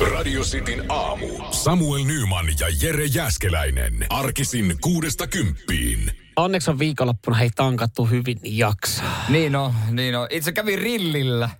Radio Cityn aamu. Samuel Nyman ja Jere Jäskeläinen. Arkisin kuudesta kymppiin. Onneksi on viikonloppuna hei tankattu hyvin jaksaa. Niin on, niin on. Itse kävin rillillä.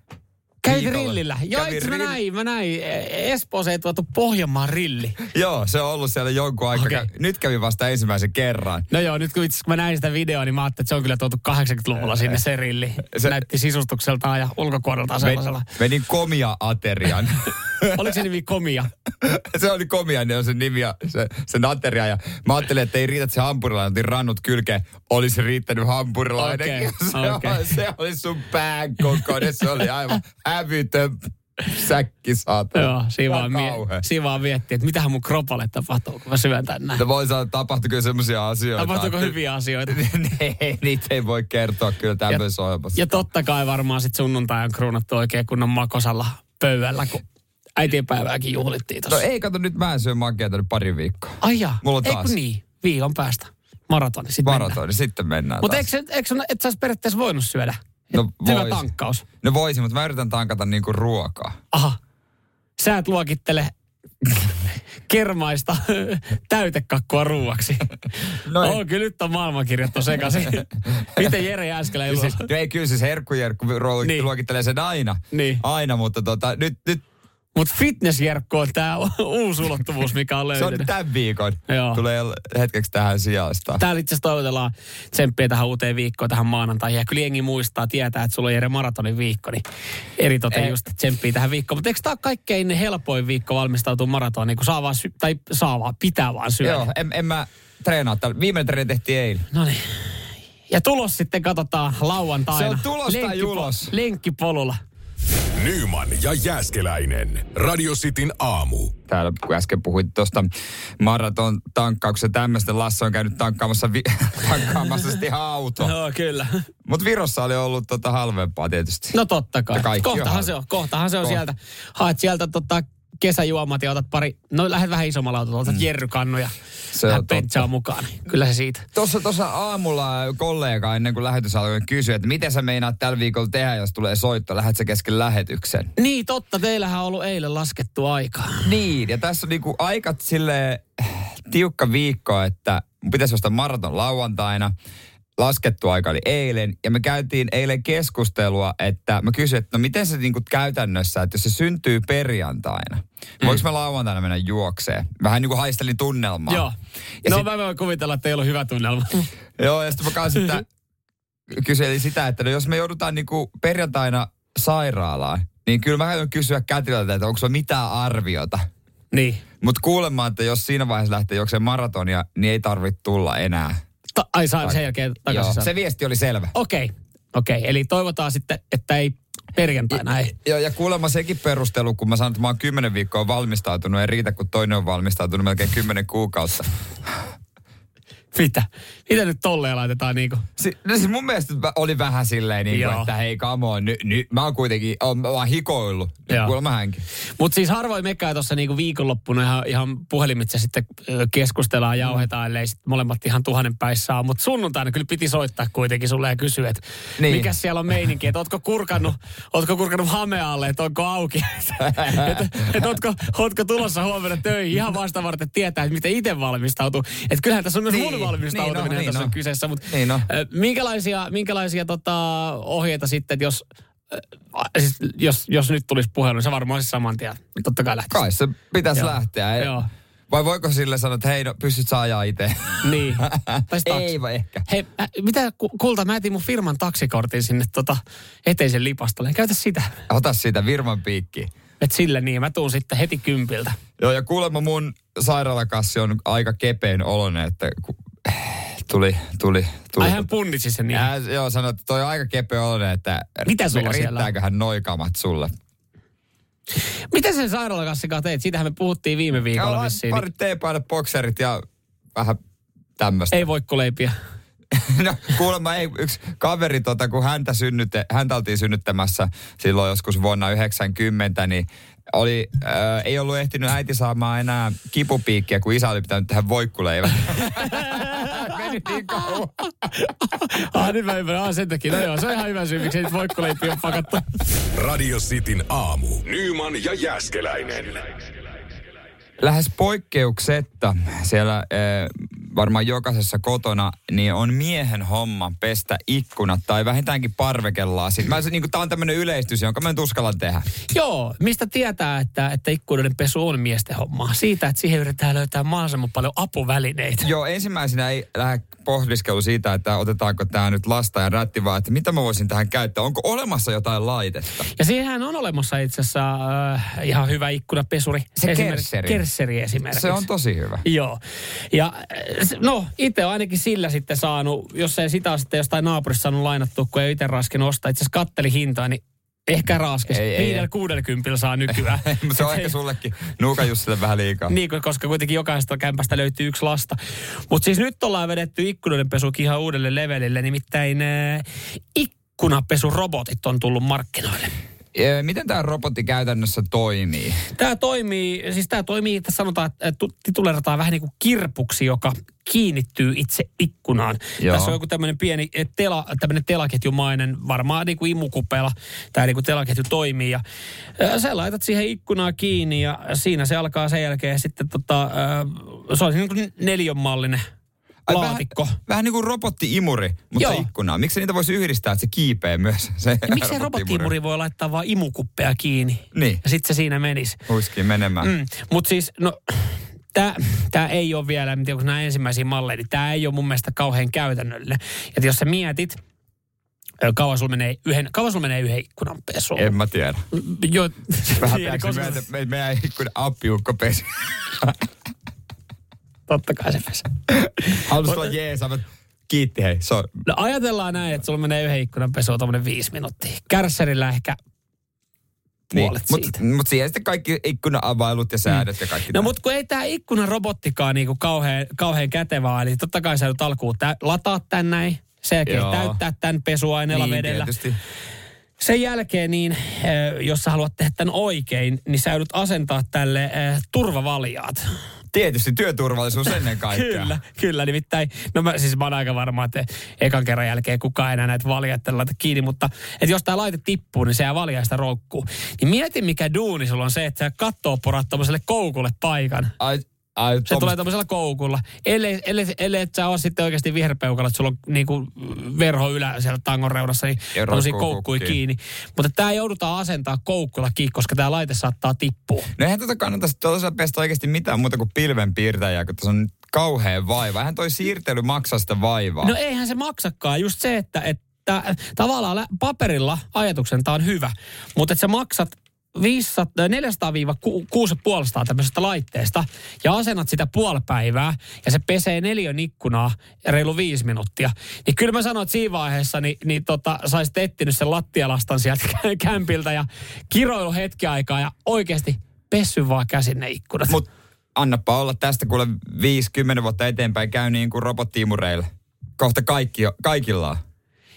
Kävit Viikolla. rillillä. Joo, Kävin itse mä rill- näin, mä näin. Espooseen ei tuotu Pohjanmaan rilli. Joo, se on ollut siellä jonkun aikaa. Okay. Nyt kävin vasta ensimmäisen kerran. No joo, nyt kun itse kun mä näin sitä videoa, niin mä ajattelin, että se on kyllä tuotu 80-luvulla sinne se rilli. Se Se- näytti sisustukseltaan ja ulkokuodeltaan sellaisella. Men, menin komia aterian. Oliko se nimi Komia? se oli komia, niin on se nimi ja se, sen ateria. Ja mä ajattelin, että ei riitä että se hampurilainen, otin rannut kylkeen. Olisi riittänyt hampurilainen. Okei, se, on- se oli sun pään kokoinen. Se oli aivan hävytön säkki saatana. Joo, siinä vaan, mie- siinä vaan miettii, että mitähän mun kropalle tapahtuu, kun mä syön tän näin. No voi sanoa, että tapahtuiko semmoisia asioita. Tapahtuuko että- hyviä asioita? ei, niitä ei voi kertoa kyllä tämmöisessä ohjelmassa. Ja totta kai varmaan sit sunnuntai on kruunattu oikein kunnon makosalla pöydällä, kun äitienpäivääkin juhlittiin No tossa. ei, kato, nyt mä en syö makeata nyt pari viikkoa. Ai jaa. Mulla Ei taas. kun niin, viikon päästä. Maratoni, sit mennään. Maratoni, sitten mennään Mutta eikö, eikö, et sä periaatteessa voinut syödä? No Hyvä vois. tankkaus. No voisin, mutta mä yritän tankata niinku ruokaa. Aha. Sä et luokittele kermaista täytekakkua ruuaksi. No ei. oh, kyllä nyt on maailmankirjattu sekaisin. Miten Jere Jääskelä Siis, no ei, kyllä siis herkkujerkku Niin. luokittelee sen aina. Niin. Aina, mutta tota, nyt, nyt Mutta fitnessjerkku on tää uusi ulottuvuus, mikä on se on löytynyt. tämän viikon. Joo. Tulee hetkeksi tähän sijasta. Täällä itse asiassa toivotellaan tsemppiä tähän uuteen viikkoon, tähän maanantaihin. Ja kyllä jengi muistaa, tietää, että sulla on Jere maratonin viikko, niin eritoten Ei. just tsemppiä tähän viikkoon. Mutta eikö tämä ole kaikkein helpoin viikko valmistautua maratoniin, kun saa vaan, sy- tai saa vaan, pitää vaan syödä? Joo, en, en mä treenaa. Viimeinen treeni tehtiin eilen. No niin. Ja tulos sitten katsotaan lauantaina. Se on tulos tai Lenkkipo- ulos. Lenkkipolulla. Nyman ja Jäskeläinen. Radio Cityn aamu. Täällä kun äsken puhuit tuosta maraton tankkauksesta tämmöistä, Lasse on käynyt tankkaamassa, vi- tankkaamassa sitten ihan auto. Joo, kyllä. Mutta Virossa oli ollut tota halvempaa tietysti. No totta kai. On Kohtahan se on, kohtahan se on Ko- sieltä. Haet sieltä tota kesäjuomat ja otat pari, no lähdet vähän isommalla autolla, otat mm. jerrykannuja. Se vähän on totta. bensaa mukaan. Kyllä se siitä. Tuossa tuossa aamulla kollega ennen kuin lähetys alkoi kysyä, että miten sä meinaat tällä viikolla tehdä, jos tulee soitto, lähdet sä kesken lähetyksen? Niin, totta. Teillähän on ollut eilen laskettu aika. Niin, ja tässä on niinku aikat sille tiukka viikko, että pitäisi ostaa maraton lauantaina. Laskettu aika oli eilen, ja me käytiin eilen keskustelua, että mä kysyin, että no miten se niinku käytännössä, että jos se syntyy perjantaina, mm. voiko mä lauantaina mennä juokseen? Vähän niin kuin haistelin tunnelmaa. Joo. Ja no sit- mä voin kuvitella, että ei ollut hyvä tunnelma. Joo, ja sitten mä kanssa sitä, kyselin sitä, että no jos me joudutaan niinku perjantaina sairaalaan, niin kyllä mä aion kysyä kätilöltä, että onko sulla mitään arviota. niin. Mutta kuulemma, että jos siinä vaiheessa lähtee juoksemaan maratonia, niin ei tarvitse tulla enää. Ta- ai saa sen jälkeen Joo, takaisin. saada. se viesti oli selvä. Okei, okei. Eli toivotaan sitten, että ei perjantaina ei. Joo, ja kuulemma sekin perustelu, kun mä sanon, että mä oon kymmenen viikkoa valmistautunut, ei riitä, kun toinen on valmistautunut melkein kymmenen kuukautta. Mitä? Mitä nyt tolleen laitetaan niinku? Si- no siis mun mielestä oli vähän silleen, niin kuin, Joo. että hei, come on, nyt, nyt, mä oon kuitenkin, oon, mä oon hikoillut. Joo. Kuulemma hänkin. Mutta siis harvoin mekään tuossa niinku viikonloppuna ihan, ihan puhelimitse sitten keskustellaan ja jauhetaan, ellei sit molemmat ihan tuhannen päissä on. Mutta sunnuntaina kyllä piti soittaa kuitenkin sulle ja kysyä, että Niin. niin. mikä siellä on meininki, että ootko kurkannut, ootko kurkannut hamealle, että onko auki, että et, ootko, ootko tulossa huomenna töihin ihan vasta varten tietää, että miten itse valmistautuu. Että kyllähän tässä on myös Niin, mun valmistautuminen niin no, niin niin tässä no. on kyseessä, mutta Niin no. minkälaisia, minkälaisia tota, ohjeita sitten, että jos, äh, siis jos, jos nyt tulisi puhelu, niin se varmaan olisi saman tien. Totta kai lähtisi. Kai se pitäisi Joo. lähteä. Ei- Joo. Vai voiko sille sanoa, että hei, no, pystyt sä ajaa itse? Niin. Ei vai ehkä. Hei, äh, mitä ku- kulta, mä etin mun firman taksikortin sinne tota eteisen lipastolle. Käytä sitä. Ota siitä Virman piikki. Et sille niin, mä tuun sitten heti kympiltä. Joo, ja kuulemma mun sairaalakassi on aika kepein oloinen, että ku, tuli, tuli, tuli. Ai hän punnitsi sen niin. Ää, joo, sanoi, että toi on aika kepeä oloinen, että Mitä sulla siellä on? riittääköhän noikamat sulle. Miten sen sairaalakassikaan teet? Siitähän me puhuttiin viime viikolla Joo, vissiin. Niin Parit teepaidat, bokserit ja vähän tämmöistä. ei voikkoleipiä. No kuulemma ei, yksi kaveri, tota, kun häntä, synnytte, häntä oltiin synnyttämässä silloin joskus vuonna 90, niin oli, äh, ei ollut ehtinyt äiti saamaan enää kipupiikkiä, kun isä oli pitänyt tehdä voikkuleivät. Meni niin kauan. ah, nyt mä ymmärrän. Ah, sen takia. No joo, se on ihan hyvä syy, miksi ei voikkuleipiä ole pakattu. Radio Cityn aamu. Nyman ja Jäskeläinen. Lähes poikkeuksetta siellä äh, varmaan jokaisessa kotona, niin on miehen homma pestä ikkunat tai vähintäänkin parvekellaasit. Mä, niin tämä on tämmöinen yleistys, jonka mä en uskallan tehdä. Joo, mistä tietää, että, että ikkunoiden pesu on miesten homma? Siitä, että siihen yritetään löytää mahdollisimman paljon apuvälineitä. Joo, ensimmäisenä ei lähde pohdiskelu siitä, että otetaanko tämä nyt lasta ja rätti, vaan että mitä mä voisin tähän käyttää. Onko olemassa jotain laitetta? Ja siihen on olemassa itse asiassa äh, ihan hyvä ikkunapesuri. Se kersseri. Kersseri esimerkiksi. Se on tosi hyvä. Joo. Ja no, itse on ainakin sillä sitten saanut, jos ei sitä sitten jostain naapurista saanut lainattua, kun ei itse raskinut ostaa. Itse asiassa katteli hintaa, niin Ehkä raskis. Viidellä kuudelkympillä saa nykyään. se on ehkä sullekin Nuuka Jussille vähän liikaa. niin, koska kuitenkin jokaisesta kämpästä löytyy yksi lasta. Mutta siis nyt ollaan vedetty ikkunoiden pesukin ihan uudelle levelille. Nimittäin äh, ikkunapesurobotit on tullut markkinoille. Miten tämä robotti käytännössä toimii? Tämä toimii, siis tämä toimii, että sanotaan, että titulerataan vähän niin kuin kirpuksi, joka kiinnittyy itse ikkunaan. Joo. Tässä on joku tämmöinen pieni tela, tämmöinen telaketjumainen, varmaan niin kuin imukupela, tämä niin kuin telaketju toimii. Ja sä laitat siihen ikkunaa kiinni ja siinä se alkaa sen jälkeen sitten tota, se on niin kuin neljönmallinen laatikko. Vähän, vähän niin kuin robotti-imuri, mutta Joo. ikkunaa. Miksi niitä voisi yhdistää, että se kiipee myös? Se ja miksi robotti-imuri voi laittaa vaan imukuppeja kiinni? Niin. Ja sitten se siinä menisi. Huiskiin menemään. Mm. Mutta siis, no tämä, ei ole vielä, en tiedä, onko nämä ensimmäisiä malleja, niin tämä ei ole mun mielestä kauhean käytännöllinen. Että jos sä mietit, kauan sulla menee yhden, kauan sulla menee yhden ikkunan pesuun? En mä tiedä. Jo, Vähän tiedätkö, koska... meidän, meidän ikkunan appiukko pesi. Totta kai se pesee. Olla jeesa, kiitti hei. So. No ajatellaan näin, että sulla menee yhden ikkunan pesuun tuommoinen viisi minuuttia. Kärsserillä ehkä puolet niin, siitä. Mutta mut siihen sitten kaikki ikkunaavailut ja säädöt mm. ja kaikki. No mutta kun ei tämä ikkunan robottikaan niinku kauhean, kauhean kätevää, eli totta kai sä nyt alkuun tä- lataa tän näin, sen jälkeen Joo. täyttää tämän pesuaineella niin, vedellä. Tietysti. Sen jälkeen, niin, jos sä haluat tehdä tämän oikein, niin sä joudut asentaa tälle turvavaljaat. Tietysti työturvallisuus ennen kaikkea. kyllä, kyllä. Nimittäin, no mä, siis mä oon aika varma, että ekan kerran jälkeen kukaan enää näitä valjaitteella laita kiinni, mutta että jos tämä laite tippuu, niin se jää valjaista roukkuu. Niin mieti, mikä duuni sulla on se, että sä kattoo porat koukulle paikan. Ai, Ai, se tulee tämmöisellä koukulla. Ellei, ellei, ellei et sä ole sitten oikeasti viherpeukalla, että sulla on niinku verho ylä siellä tangon reunassa, niin tämmöisiä koukkuja kiinni. Mutta tämä joudutaan asentaa koukkulla kiinni, koska tämä laite saattaa tippua. No eihän tätä kannata sitten pestä oikeasti mitään muuta kuin pilvenpiirtäjää, kun tässä on kauhean vaiva. Eihän toi siirtely maksaa sitä vaivaa. No eihän se maksakaan. Just se, että, että tavallaan paperilla ajatuksen tämä on hyvä, mutta että sä maksat 400-650 tämmöisestä laitteesta ja asennat sitä puolipäivää ja se pesee neljön ikkunaa reilu viisi minuuttia, niin kyllä mä sanoin, että siinä vaiheessa niin, niin tota, saisit etsinyt sen lattialastan sieltä kämpiltä ja kiroilu hetki aikaa ja oikeasti pessy vaan käsin ne ikkunat. Mut annapa olla tästä kuule 50 vuotta eteenpäin käy niin kuin robottiimureilla. Kohta kaikki, kaikilla.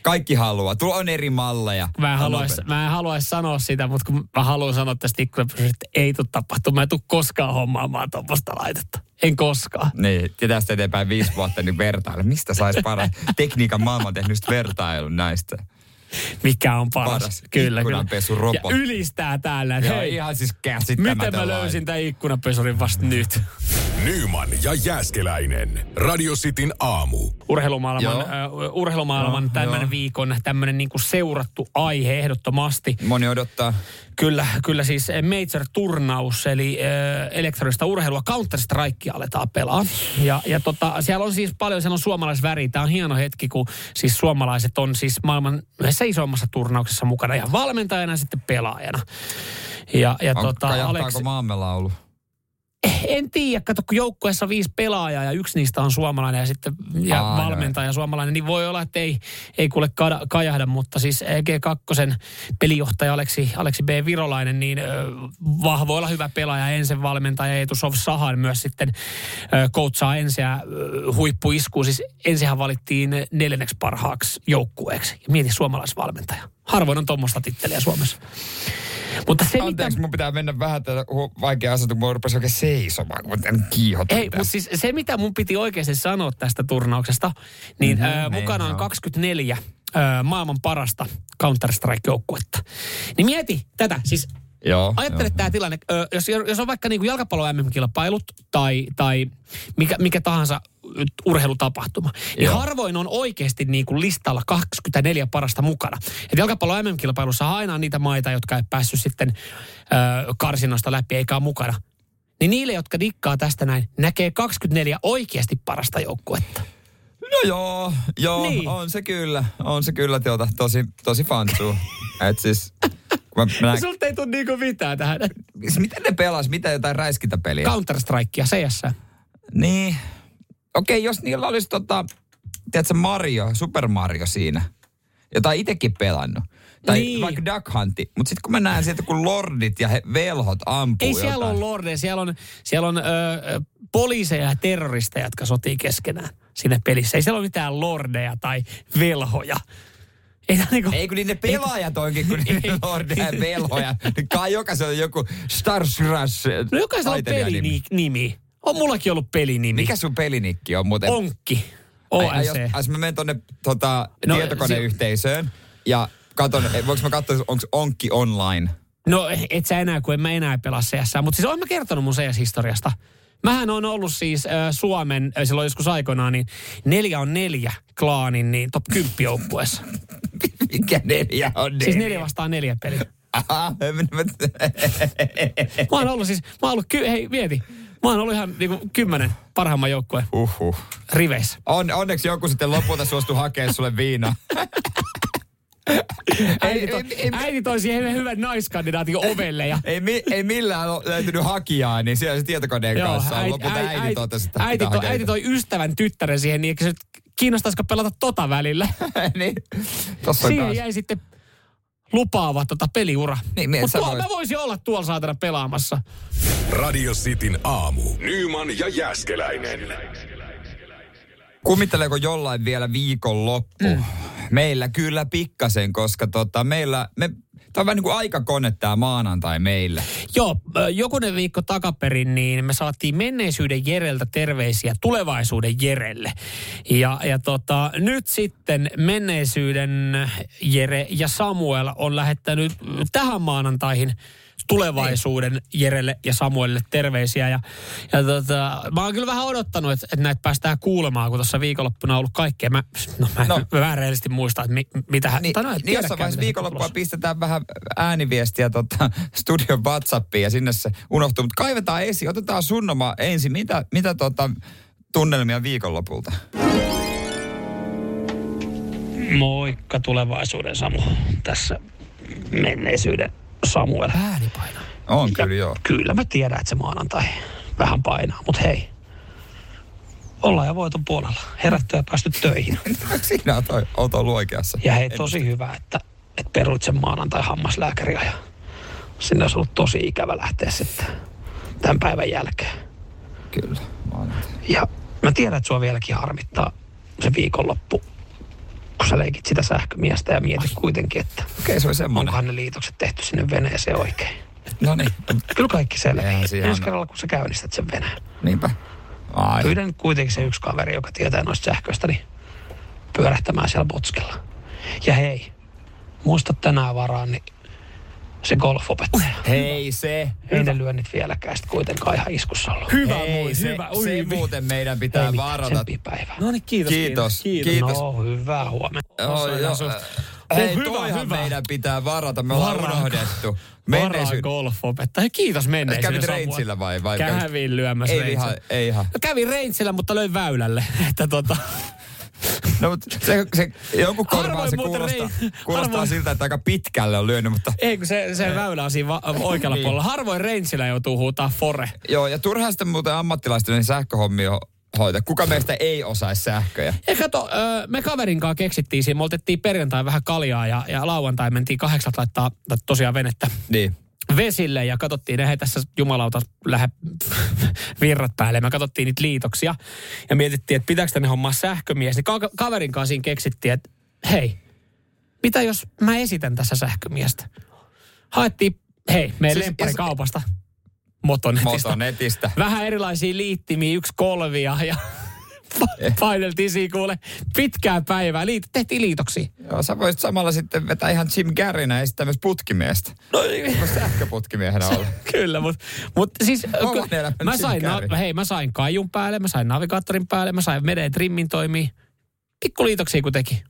Kaikki haluaa. Tuolla on eri malleja. Mä en, haluais, mä en haluais sanoa sitä, mutta kun mä haluan sanoa tästä ikkunapysystä, että ei tule tapahtua. Mä en tule koskaan hommaamaan tuommoista laitetta. En koskaan. Niin, ja tästä eteenpäin viisi vuotta niin vertaile. Mistä saisi paras? Tekniikan maailma on tehnyt vertailun näistä. Mikä on paras. paras kyllä, kyllä. Ja ylistää täällä. Joo, hei, ihan siis Miten mä löysin tämän ikkunapesurin vasta nyt? Nyman ja Jääskeläinen. Radio Cityn aamu. Urheilumaailman, uh, urheilumaailman tämmöinen viikon tämmöinen niinku seurattu aihe ehdottomasti. Moni odottaa. Kyllä, kyllä siis Major-turnaus, eli äh, elektronista urheilua Counter-Strikea aletaan pelaa. Ja, ja tota, siellä on siis paljon, siellä on suomalaisväri. Tämä on hieno hetki, kun siis suomalaiset on siis maailman yhdessä isommassa turnauksessa mukana ihan valmentajana ja sitten pelaajana. Ja, ja on, tota, Aleksi... maamme laulu? En tiedä, kato kun joukkueessa on viisi pelaajaa ja yksi niistä on suomalainen ja sitten ja Aa, valmentaja no. suomalainen, niin voi olla, että ei, ei kuule kada, kajahda, mutta siis G2 pelijohtaja Aleksi, Aleksi B. Virolainen, niin ö, vahvoilla hyvä pelaaja, ensin valmentaja Eetu Sov Sahan myös sitten ö, coachaa ensiä huippuiskuun. Siis ensinhän valittiin neljänneksi parhaaksi joukkueeksi. Ja mieti suomalaisvalmentaja. Harvoin on tuommoista titteliä Suomessa. Mutta se, Anteeksi, mitä... mun pitää mennä vähän tätä vaikea asetu, kun mä rupesin oikein seisomaan, kun mä kiihotan. Ei, mutta siis se, mitä mun piti oikeasti sanoa tästä turnauksesta, niin mm-hmm, äh, mukana on 24 äh, maailman parasta Counter-Strike-joukkuetta. Niin mieti tätä, siis Joo, Ajattele jo, tämä jo. tilanne, jos, jos on vaikka niin jalkapallo MM-kilpailut tai, tai mikä, mikä tahansa urheilutapahtuma, Joo. harvoin on oikeasti niin kuin listalla 24 parasta mukana. Et jalkapallo MM-kilpailussa on aina niitä maita, jotka ei päässyt sitten ö, karsinnosta läpi eikä ole mukana. Niin niille, jotka dikkaa tästä näin, näkee 24 oikeasti parasta joukkuetta. No joo, joo, niin. on se kyllä. On se kyllä tuota, tosi, tosi fansu. Et siis, Mä, mä... Sulta ei tule niinku mitään tähän. Miten ne pelas? Mitä jotain räiskintäpeliä? Counter-Strikea, CS. Niin. Okei, okay, jos niillä olisi tota, tiedätkö Mario, Super Mario siinä, jota itsekin pelannut. Tai niin. vaikka Duck Hunti. Mutta sitten kun mä näen sieltä, kun lordit ja he, velhot ampuu Ei siellä jotain. ole lordeja, siellä on, siellä on ö, poliiseja ja terroristeja, jotka sotii keskenään siinä pelissä. Ei siellä ole mitään lordeja tai velhoja. Ei, niinku, ei kun niiden pelaajat onkin, kun niiden lordeja ja velhoja. Kai jokaisella on joku Star Rush No jokaisella on pelinimi. Nimi. On mullakin ollut pelinimi. Mikä sun pelinikki on muuten? Onkki. ONC. Ai, jos, jos mä menen tonne tota, no, tietokoneyhteisöön si- ja katon, voinko mä katsoa, onko Onkki online? No et sä enää, kun en mä enää pelaa CS. Mutta siis olen mä kertonut mun CS-historiasta. Mähän on ollut siis äh, Suomen, äh, silloin joskus aikoinaan, niin neljä on neljä klaanin niin top 10 joukkueessa. Mikä neljä on neljä? Siis neljä vastaan neljä peli. mä oon ollut siis, mä oon ollut, ky- hei mieti, Mä oon ollut ihan niinku kymmenen parhaimman joukkueen Uhuh. riveissä. On, onneksi joku sitten lopulta suostui hakemaan sulle viinaa. äiti, to, ei, ei, äiti toi siihen hyvän naiskandidaatin ovelle. Ja... ei, mi, ei millään löytynyt hakijaa, niin siellä se tietokoneen Joo, kanssa on. Lopulta äiti, äiti, totesi, että äiti, to, äiti toi ystävän tyttären siihen, niin se kiinnostaisiko pelata tota välillä. niin, tossa Siihen taas. jäi sitten lupaava tota peliura. Niin, Mutta voit... mä voisin olla tuolla saatana pelaamassa. Radio Cityn aamu. Nyman ja Jäskeläinen. Kumitteleeko jollain vielä viikon loppu? Mm. Meillä kyllä pikkasen, koska tota, meillä, me Tämä on vähän niin kuin aikakone tämä maanantai meille. Joo, jokunen viikko takaperin niin me saatiin menneisyyden Jereltä terveisiä tulevaisuuden Jerelle. Ja, ja tota, nyt sitten menneisyyden Jere ja Samuel on lähettänyt tähän maanantaihin tulevaisuuden Jerelle ja Samuelille terveisiä. Ja, ja tota, mä oon kyllä vähän odottanut, että, että näitä päästään kuulemaan, kun tuossa viikonloppuna on ollut kaikkea. Mä, no, mä no. vähän rehellisesti muista, että mi, mitä hän... Niin, no, niin jossain vaiheessa viikonloppua pistetään vähän ääniviestiä tota, studion WhatsAppiin ja sinne se unohtuu. Mutta kaivetaan esiin, otetaan sunnoma ensin. Mitä, mitä tota, tunnelmia viikonlopulta? Moikka tulevaisuuden Samu. Tässä menneisyyden Samuel. Ääni painaa. On ja kyllä joo. Kyllä mä tiedän, että se maanantai vähän painaa, mutta hei. Ollaan ja voiton puolella. Herätty ja päästy töihin. Siinä on, toi, oot ollut oikeassa. Ja hei, tosi en... hyvä, että, että peruit sen maanantai hammaslääkäriä. Ja sinne olisi ollut tosi ikävä lähteä sitten tämän päivän jälkeen. Kyllä, maanantai. Ja mä tiedän, että sua vieläkin harmittaa se viikonloppu kun sä leikit sitä sähkömiestä ja mietit kuitenkin, että okay, se on semmoinen. onkohan ne liitokset tehty sinne veneeseen oikein. No niin. Kyllä kaikki selvii. Ensi kerralla, kun sä käynnistät sen veneen. Niinpä. Ai. Pyydän kuitenkin se yksi kaveri, joka tietää noista sähköistä, niin pyörähtämään siellä botskella. Ja hei, muista tänään varaan, niin se golfopettaja. Hei se. Ei ne lyönnit vieläkään sit kuitenkaan ihan iskussa ollut. Hyvä Hei, se, hyvä. Ui, se muuten meidän pitää Ei varata. No niin, kiitos, kiitos. Kiitos. kiitos. No, hyvää huomenta. Oh, joo. Hei, hyvä, toihan hyvä. meidän pitää varata. Me ollaan Varaa. unohdettu. Menneisyyden. golfopettaja. Kiitos menneisyyden. Kävit Reintsillä vai? vai kävin lyömässä ei ihan, ei ihan. No, kävin Reintsillä, mutta löin väylälle. Että tota... No, mutta se, se jonkun korvaa se kuulostaa, rei, kuulostaa harvoin, siltä, että aika pitkälle on lyönyt, mutta... Ei, kun se, se väylä on siinä va- oikealla niin. puolella. Harvoin Reintsillä joutuu huutaa fore. Joo, ja turhaan sitten muuten ammattilaisten niin sähköhommia hoita. Kuka meistä ei osaisi sähköjä? Ja kato, me kaverin kanssa keksittiin siinä, me otettiin perjantai vähän kaljaa ja, ja lauantai mentiin kahdeksan laittaa tosiaan venettä. Niin vesille ja katsottiin, että tässä jumalauta lähde virrat päälle. Me katsottiin niitä liitoksia ja mietittiin, että pitääkö tänne hommaa sähkömies. Niin ka- kaverin kanssa siinä keksittiin, että hei, mitä jos mä esitän tässä sähkömiestä? Haettiin, hei, meidän siis, lempparikaupasta. Motonetista. Motonetista. Vähän erilaisia liittimiä, yksi kolvia ja. paineltiin siinä kuule pitkää päivää. Liit, tehtiin liitoksia. Joo, sä voisit samalla sitten vetää ihan Jim Carreynä ja sitten myös putkimiestä. No niin. sähköputkimiehenä olla. Kyllä, mutta mut siis ky- mä sain, na, hei, mä sain kaijun päälle, mä sain navigaattorin päälle, mä sain meden trimmin toimii. Pikkuliitoksia kun teki.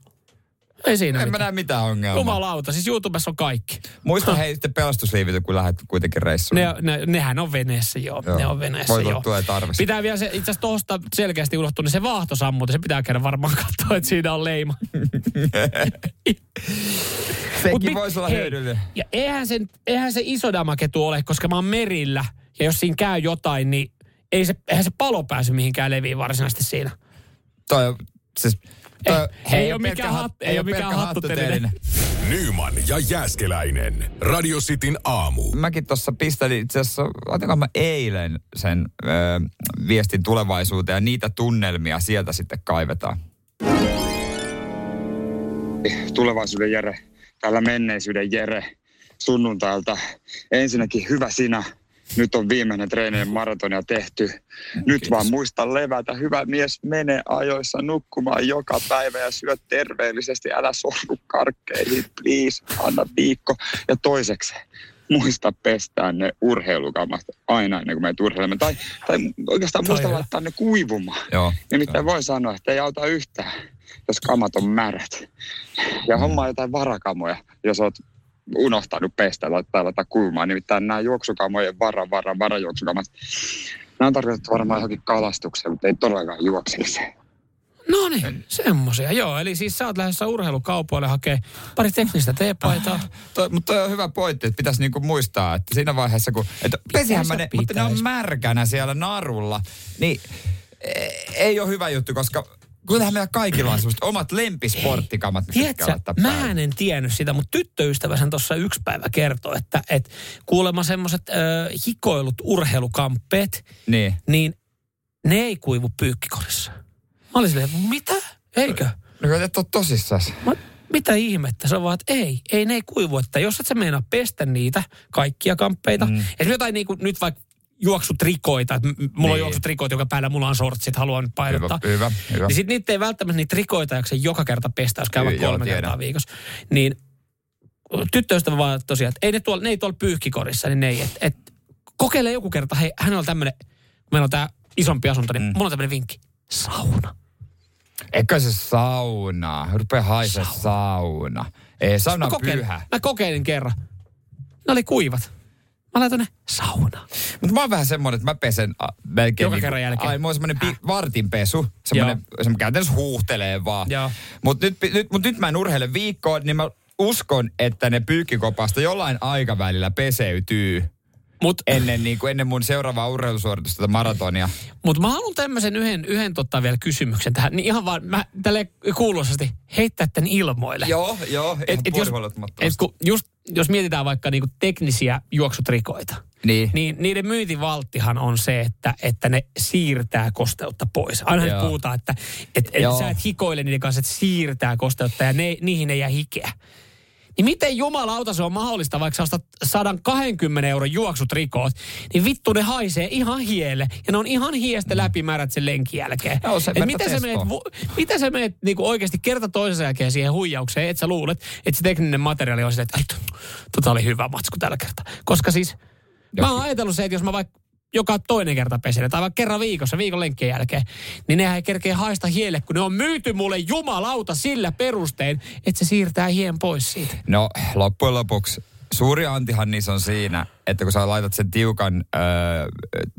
Ei siinä En mitään. mä näe mitään ongelmaa. Jumalauta, siis YouTubessa on kaikki. Muista hei sitten pelastusliivit, kun lähdet kuitenkin reissuun. Ne, ne, nehän on veneessä, joo. joo. Ne on veneessä, Voit joo. tarvissa. Pitää vielä se, itse asiassa tuosta selkeästi unohtua, niin se vaahtosammute, se pitää käydä varmaan katsoa, että siinä on leima. Sekin mit, voisi olla hei, hyödyllinen. Ja eihän, sen, eihän se iso damaketu ole, koska mä oon merillä, ja jos siinä käy jotain, niin ei se, eihän se palo pääsy mihinkään leviin varsinaisesti siinä. Toi, siis ei, ei, ei ole mikään, hat, ei ole mikään hattutelinen. Nyman ja Jääskeläinen. Radio Cityn aamu. Mäkin tuossa pistelin itse asiassa, otinko mä eilen sen ö, viestin tulevaisuuteen ja niitä tunnelmia sieltä sitten kaivetaan. Tulevaisuuden Jere, täällä menneisyyden Jere sunnuntailta. Ensinnäkin hyvä sinä nyt on viimeinen treenien maratonia tehty. Nyt Kiitos. vaan muista levätä. Hyvä mies, mene ajoissa nukkumaan joka päivä ja syö terveellisesti. Älä sorru karkkeihin, please. Anna viikko. Ja toiseksi, muista pestää ne urheilukamat aina ennen kuin menet urheilemaan. Tai, tai oikeastaan muista laittaa ne kuivumaan. Joo. Nimittäin voi sanoa, että ei auta yhtään, jos kamat on märät. Ja mm. hommaa jotain varakamoja, jos oot unohtanut pestä tai laittaa kuumaan. Nimittäin nämä juoksukamojen vara, vara, varajuoksukamat, nämä on tarkoitettu varmaan johonkin kalastukseen, mutta ei todellakaan juoksemiseen. No niin, semmoisia. Joo, eli siis sä oot lähdössä urheilukaupoille hakee pari teknistä teepaitaa. Ah, toi, mutta toi on hyvä pointti, että pitäisi niinku muistaa, että siinä vaiheessa kun... Että pesihän ne, mutta ne on märkänä siellä narulla, niin e, ei ole hyvä juttu, koska kyllähän meillä kaikilla on semmoiset omat lempisporttikamat, Tiedätkö, mä en tiennyt sitä, mutta tyttöystävänsä tuossa yksi päivä kertoi, että et kuulemma semmoiset hikoilut urheilukamppeet, niin. niin ne ei kuivu pyykkikorissa. Mä olin silleen, mitä? Eikö? No et ole tosissaan. Mä, mitä ihmettä? Se on vaan, että ei, ei ne ei kuivu. Että jos et sä meinaa pestä niitä kaikkia kamppeita, mm. esimerkiksi jotain niin kuin nyt vaikka juoksutrikoita. Mulla niin. on juoksutrikoita, joka päällä mulla on sortsit, haluan painottaa. Hyvä, hyvä, hyvä. Niin sitten niitä ei välttämättä niitä trikoita jaksa joka kerta pestä, jos käy kolme joo, kertaa viikossa. Niin tyttöystävä vaan tosiaan, että ei ne, tuolla, ne ei tuolla pyyhkikorissa, niin ne ei. Et, et, kokeile joku kerta, hei, hän on tämmöinen, meillä on tämä isompi asunto, niin mm. mulla on tämmöinen vinkki. Sauna. Eikö se sauna? Rupea haisee sauna. sauna. Ei, sauna on pyhä. Mä kokeilin kerran. Ne oli kuivat. Mä laitan ne sauna. Mutta mä oon vähän semmoinen, että mä pesen a, melkein... Joka niin, kerran jälkeen. Ai, mulla on semmoinen pi- vartinpesu. Semmoinen, semmoinen käytännössä huuhtelee vaan. Mutta nyt, nyt, mut nyt mä en urheile viikkoon, niin mä uskon, että ne pyykkikopasta jollain aikavälillä peseytyy. Mut, ennen, niin kuin, ennen mun seuraavaa urheilusuoritusta maratonia. Mutta mä haluan tämmöisen yhden, yhden totta vielä kysymyksen tähän. Niin ihan vaan, mä tälle kuuluisasti heittää tämän ilmoille. Joo, joo. Et, et jos, et kun just, jos mietitään vaikka niinku teknisiä juoksutrikoita, niin. niin niiden myyntivalttihan on se, että, että ne siirtää kosteutta pois. Aina nyt puhutaan, että et, et sä et hikoile niiden kanssa, että siirtää kosteutta ja ne, niihin ei jää hikeä. Niin miten jumalauta se on mahdollista, vaikka sä ostat 120 euron juoksutrikoot, niin vittu ne haisee ihan hielle. Ja ne on ihan hiestä läpimärät sen lenkin jälkeen. Joo, se Et mitä, sä menet, mitä sä menet niinku oikeasti kerta toisen jälkeen siihen huijaukseen, että sä luulet, että se tekninen materiaali on se, että tota oli hyvä matsku tällä kertaa. Koska siis Mä oon ajatellut se, että jos mä vaikka joka toinen kerta pesille, tai vaikka kerran viikossa, viikon lenkkien jälkeen, niin nehän ei kerkeä haista hielle, kun ne on myyty mulle jumalauta sillä perustein, että se siirtää hien pois siitä. No, loppujen lopuksi suuri antihan niissä on siinä, että kun sä laitat sen tiukan öö,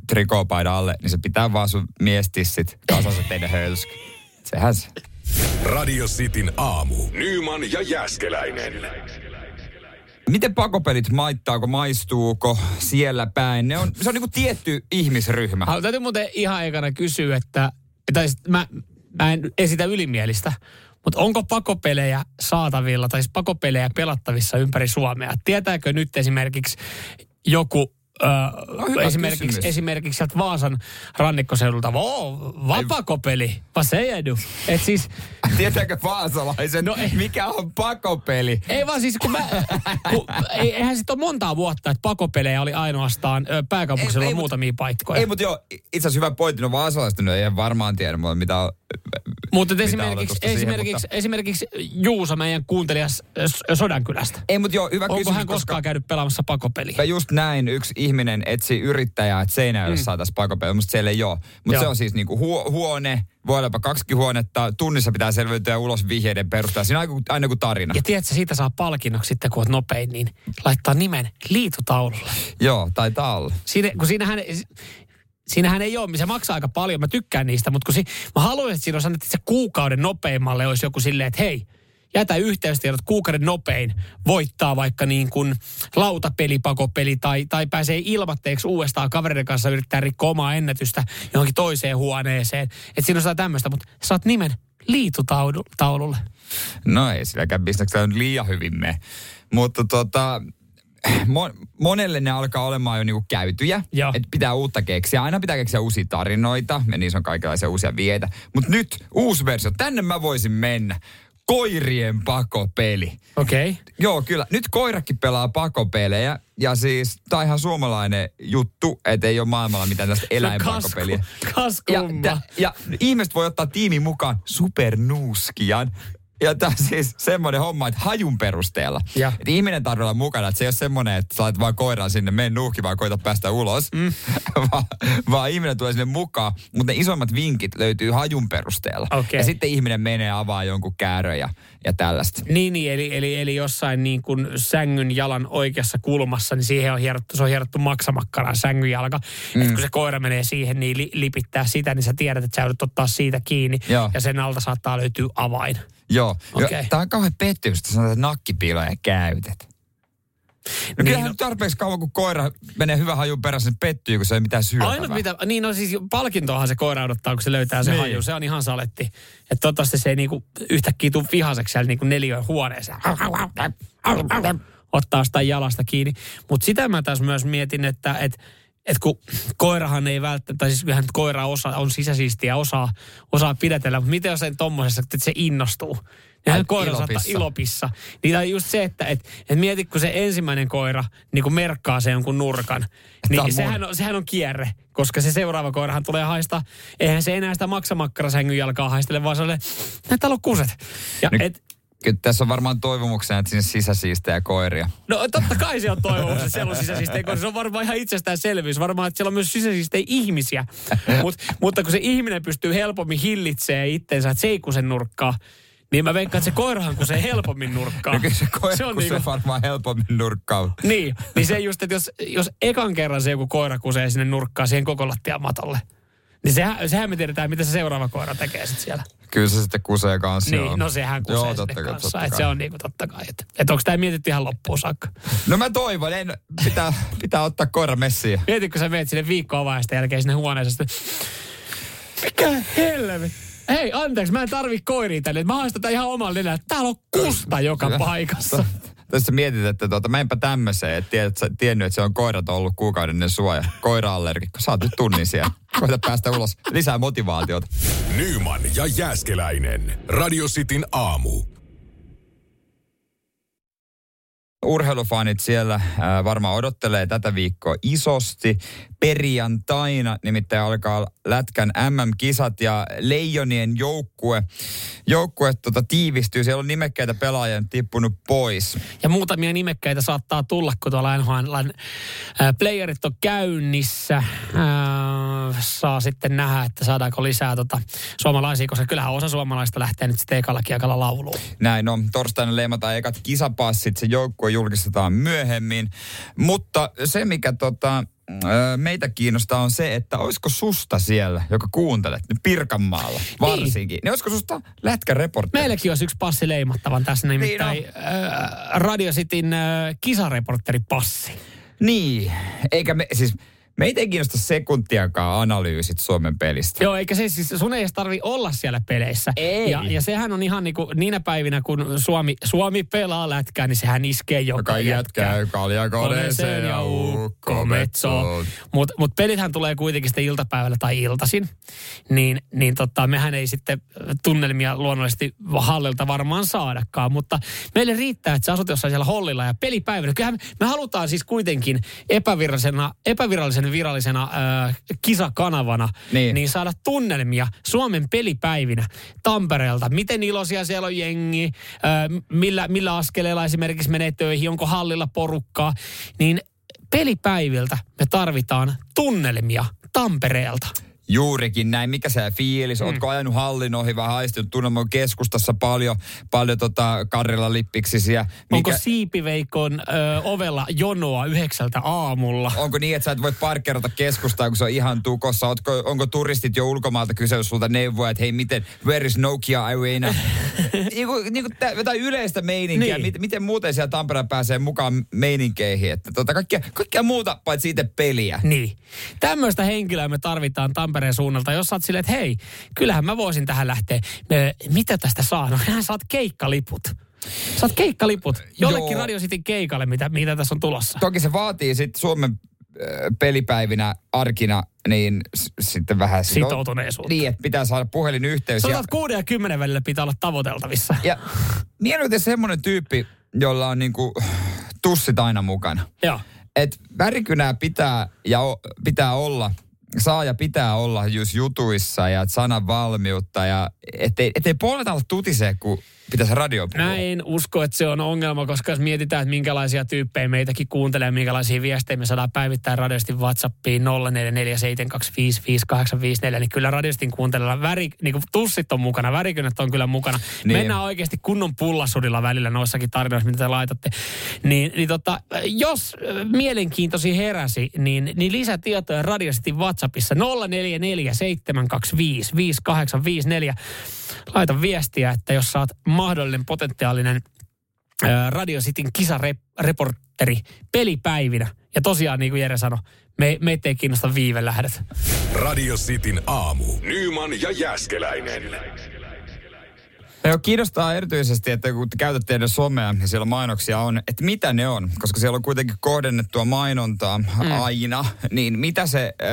trikopaidan alle, niin se pitää vaan sun miestissit kasassa tehdä hölsky. Sehän se. Radio Cityn aamu. Nyman ja Jäskeläinen. Miten pakopelit maittaako, maistuuko siellä päin? Ne on, se on niinku tietty ihmisryhmä. Haluan täytyy muuten ihan ekana kysyä, että, tai mä, mä en esitä ylimielistä, mutta onko pakopelejä saatavilla tai siis pakopelejä pelattavissa ympäri Suomea? Tietääkö nyt esimerkiksi joku Öö, hyvä esimerkiksi, kysymys. esimerkiksi sieltä Vaasan rannikkoseudulta, oo, vapakopeli, va se edu. Et siis, Tietääkö vaasalaiset, No no, ei. mikä on pakopeli? ei vaan siis, kun mä, kun, ei, eihän sit ole montaa vuotta, että pakopelejä oli ainoastaan pääkaupunkiseudulla Ei, muutamia paikkoja. Ei, mutta joo, itse asiassa hyvä pointti. No vaasalaiset nyt ei varmaan tiedä, mutta mitä on, mutta esimerkiksi, siihen, esimerkiksi, mutta- esimerkiksi Juuso, meidän kuuntelija Sodankylästä. Ei, mutta joo, hyvä Onko kysymys, hän koskaan käynyt pelaamassa pakopeliä? koska just näin yksi ihminen etsi yrittäjää, että Seinäjoelle mm. saataisiin pakopeli, mutta siellä ei ole. Mutta se on siis niinku huo, huone, voi olla jopa kaksi huonetta, tunnissa pitää selviytyä ulos vihjeiden perusteella. Siinä on aina, kuin tarina. Ja tiedätkö, siitä saa palkinnoksi sitten, kun oot nopein, niin laittaa nimen liitutaululle. Joo, taitaa olla. Siinä, kun siinähän, siinähän ei ole, se maksaa aika paljon, mä tykkään niistä, mutta kun si, mä haluaisin, että siinä olisi annettu, että se kuukauden nopeimmalle olisi joku silleen, että hei, jätä yhteystiedot kuukauden nopein, voittaa vaikka niin kuin lautapelipakopeli tai, tai pääsee ilmatteeksi uudestaan kavereiden kanssa yrittää rikkoa omaa ennätystä johonkin toiseen huoneeseen. Että siinä on sitä tämmöistä, mutta saat nimen liitutaululle. No ei silläkään bisneksellä nyt liian hyvin me. Mutta tota, mo- monelle ne alkaa olemaan jo niinku käytyjä. Että pitää uutta keksiä. Aina pitää keksiä uusia tarinoita ja niissä on kaikenlaisia uusia vieitä. Mutta nyt uusi versio. Tänne mä voisin mennä. Koirien pakopeli. Okei. Okay. Joo, kyllä. Nyt koirakin pelaa pakopelejä. Ja siis, tää on ihan suomalainen juttu, että ei ole maailmalla mitään tästä eläinpakopeliä. Ja, Kaskumma. tä- ja ihmiset voi ottaa tiimin mukaan supernuuskian. Ja tämä siis semmoinen homma, että hajun perusteella. Ja. Että ihminen tarvitsee olla mukana, että se ei ole semmoinen, että sä laitat vaan koiran sinne, mene nuuhki vaan koita päästä ulos. Mm. Va, vaan ihminen tulee sinne mukaan, mutta ne isommat vinkit löytyy hajun perusteella. Okei. Ja sitten ihminen menee avaa jonkun käärön ja, ja tällaista. Niin, niin eli, eli, eli jossain niin kuin sängyn jalan oikeassa kulmassa, niin siihen on hierottu, se on hierottu maksamakkaraan sängyn jalka. Mm. Kun se koira menee siihen, niin li, lipittää sitä, niin sä tiedät, että sä joudut ottaa siitä kiinni. Joo. Ja sen alta saattaa löytyä avain. Joo. Okei. Okay. Tämä on kauhean pettymys, että sanotaan, että nakkipiiloja käytet. No Niin, kyllähän nyt tarpeeksi kauan, kun koira menee hyvän hajun perässä, niin pettyy, kun se ei mitään syötävää. Ainut mitä, niin no siis palkintoahan se koira odottaa, kun se löytää se Niin. haju. Se on ihan saletti. Että toivottavasti se ei niinku yhtäkkiä tule vihaseksi siellä niinku neliön huoneeseen. Ottaa sitä jalasta kiinni. Mutta sitä mä taas myös mietin, että et, et kun koirahan ei välttämättä, tai siis kyllähän koira osa, on sisäsiistiä ja osaa, osaa pidätellä, mutta miten jos sen tommosessa, että se innostuu? Ja koira ilopissa. ilopissa. Niin tai just se, että et, et mieti, kun se ensimmäinen koira niin kun merkkaa se jonkun nurkan, on niin sehän on, sehän on kierre, koska se seuraava koirahan tulee haista. Eihän se enää sitä maksamakkarasängy jalkaa haistele, vaan se on täällä on kuset. Ja No, et, Kyllä tässä on varmaan toivomuksena, että sinne sisäsiistejä koiria. No totta kai se on toivomus, että siellä on sisäsiistejä, koska se on varmaan ihan itsestäänselvyys. Varmaan, että siellä on myös sisäsiistejä ihmisiä. Mut, mutta kun se ihminen pystyy helpommin hillitsemään itsensä, että se ei kusen nurkkaa, niin mä veikkaan, että se koirahan kusee helpommin nurkkaa. No kyllä se koira, se on kun se niinku, varmaan helpommin nurkkaa. niin, niin se just, että jos, jos ekan kerran se joku koira kusee sinne nurkkaan siihen koko lattian matolle, niin sehän, sehän me tiedetään, mitä se seuraava koira tekee sitten siellä. Kyllä se sitten kusee kanssa. Niin, joo. no sehän kusee Joo, totta kai, kanssa. totta kai. se on niinku totta kai. Että et onko tämä mietitty ihan loppuun saakka? No mä toivon, en, pitää, pitää ottaa koira messiin. Mieti, kun sä meet sinne viikko avaista jälkeen sinne huoneeseen. Mikä helvet? Hei, anteeksi, mä en tarvi koiria tänne. Mä haistan tätä ihan omalla nenällä. Täällä on kusta joka paikassa. Tässä mietit, että tuota, menpä tämmöiseen, että tiedät, sä, tiennyt, että se on koirat ollut kuukaudellinen suoja. Koira-allergikko. Sä oot nyt tunnin siellä. Koita päästä ulos. Lisää motivaatiota. Nyman ja Jääskeläinen. Radio Cityn aamu. Urheilufanit siellä ää, varmaan odottelee tätä viikkoa isosti. Perjantaina nimittäin alkaa Lätkän MM-kisat ja Leijonien joukkue, joukkue tota, tiivistyy. Siellä on nimekkäitä pelaajia tippunut pois. Ja muutamia nimekkäitä saattaa tulla, kun tuolla NHL äh, playerit on käynnissä. Äh, saa sitten nähdä, että saadaanko lisää tota, suomalaisia, koska kyllähän osa suomalaista lähtee nyt sitten ekalla kiekalla lauluun. Näin on. Torstaina leimataan ekat kisapassit. Se joukkue julkistetaan myöhemmin. Mutta se, mikä tota, meitä kiinnostaa on se, että olisiko susta siellä, joka kuuntelet, nyt Pirkanmaalla varsinkin, niin, olisiko susta lätkäreportteri? Meilläkin olisi yksi passi leimattavan tässä, nimittäin Niin äh, Radio Cityn äh, kisareportteripassi. Niin, eikä me, siis Me ei kiinnosta sekuntiakaan analyysit Suomen pelistä. Joo, eikä se siis, sun ei edes tarvi olla siellä peleissä. Ei. Ja, ja sehän on ihan niin kuin niinä päivinä, kun Suomi, Suomi pelaa lätkää, niin sehän iskee joka, Joka jätkää kaljakoneeseen ja ukkometsoon. Mutta mut pelithän tulee kuitenkin sitten iltapäivällä tai iltasin. Niin, niin tota, mehän ei sitten tunnelmia luonnollisesti hallilta varmaan saadakaan. Mutta meille riittää, että sä asut jossain siellä hollilla ja pelipäivänä. Kyllähän me, halutaan siis kuitenkin epävirallisena, epävirallisen virallisena äh, kisakanavana niin. niin saada tunnelmia Suomen pelipäivinä Tampereelta. Miten iloisia siellä on jengi, äh, millä, millä askeleella esimerkiksi menee töihin, onko hallilla porukkaa. Niin pelipäiviltä me tarvitaan tunnelmia Tampereelta. Juurikin näin. Mikä se fiilis? Mm. Ootko ajanut hallin ohi vai haistunut tunnelman keskustassa paljon, paljon tota Karrella lippiksisiä? Mikä... Onko Siipiveikon ö, ovella jonoa yhdeksältä aamulla? Onko niin, että sä et voi parkkeerata keskustaa, kun se on ihan tukossa? Ootko, onko turistit jo ulkomaalta kysellyt sulta neuvoa, että hei miten, where is Nokia Arena? niin kuin, niin kuin tä, jotain yleistä meininkiä. Niin. Miten, miten muuten siellä Tampereella pääsee mukaan meininkeihin? Että tota, kaikkea, kaikkea muuta paitsi itse peliä. Niin. Tämmöistä henkilöä me tarvitaan Tampereen suunnalta, jos sä oot silleen, että hei, kyllähän mä voisin tähän lähteä. Mitä tästä saa? No hän saat keikkaliput. Saat keikkaliput jollekin Joo. Radio Cityn keikalle, mitä, mitä tässä on tulossa. Toki se vaatii sitten Suomen pelipäivinä, arkina, niin s- sitten vähän... sit Sitoutuneisuutta. Niin, että pitää saada puhelinyhteys. Sanotaan, kuuden ja kymmenen välillä pitää olla tavoiteltavissa. ja mieluiten semmoinen tyyppi, jolla on niinku tussit aina mukana. Joo. Et värikynää pitää, ja o, pitää olla, saa ja pitää olla just jutuissa ja sanan valmiutta ja ettei, ettei puolet olla tutisee, kun pitäisi radio puhua. Mä en usko, että se on ongelma, koska jos mietitään, että minkälaisia tyyppejä meitäkin kuuntelee, minkälaisia viestejä me saadaan päivittää radiosti WhatsAppiin 0447255854, niin kyllä radiostin kuuntelijalla väri, niin kuin tussit on mukana, värikynät on kyllä mukana. Niin. Mennään oikeasti kunnon pullasudilla välillä noissakin tarinoissa, mitä te laitatte. Niin, niin tota, jos äh, mielenkiintosi heräsi, niin, niin lisätietoja radiostin WhatsAppissa 0447255854. Laita viestiä, että jos saat mahdollinen potentiaalinen Radio Cityn kisareporteri pelipäivinä. Ja tosiaan, niin kuin Jere sanoi, me, meitä ei kiinnosta viivelähdöt. Radio Cityn aamu. Nyman ja Jäskeläinen. Ja kiinnostaa erityisesti, että kun te käytätte teidän somea ja siellä mainoksia on, että mitä ne on, koska siellä on kuitenkin kohdennettua mainontaa mm. aina, niin mitä se ö,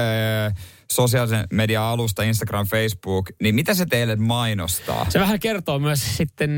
sosiaalisen median alusta, Instagram, Facebook, niin mitä se teille mainostaa? Se vähän kertoo myös sitten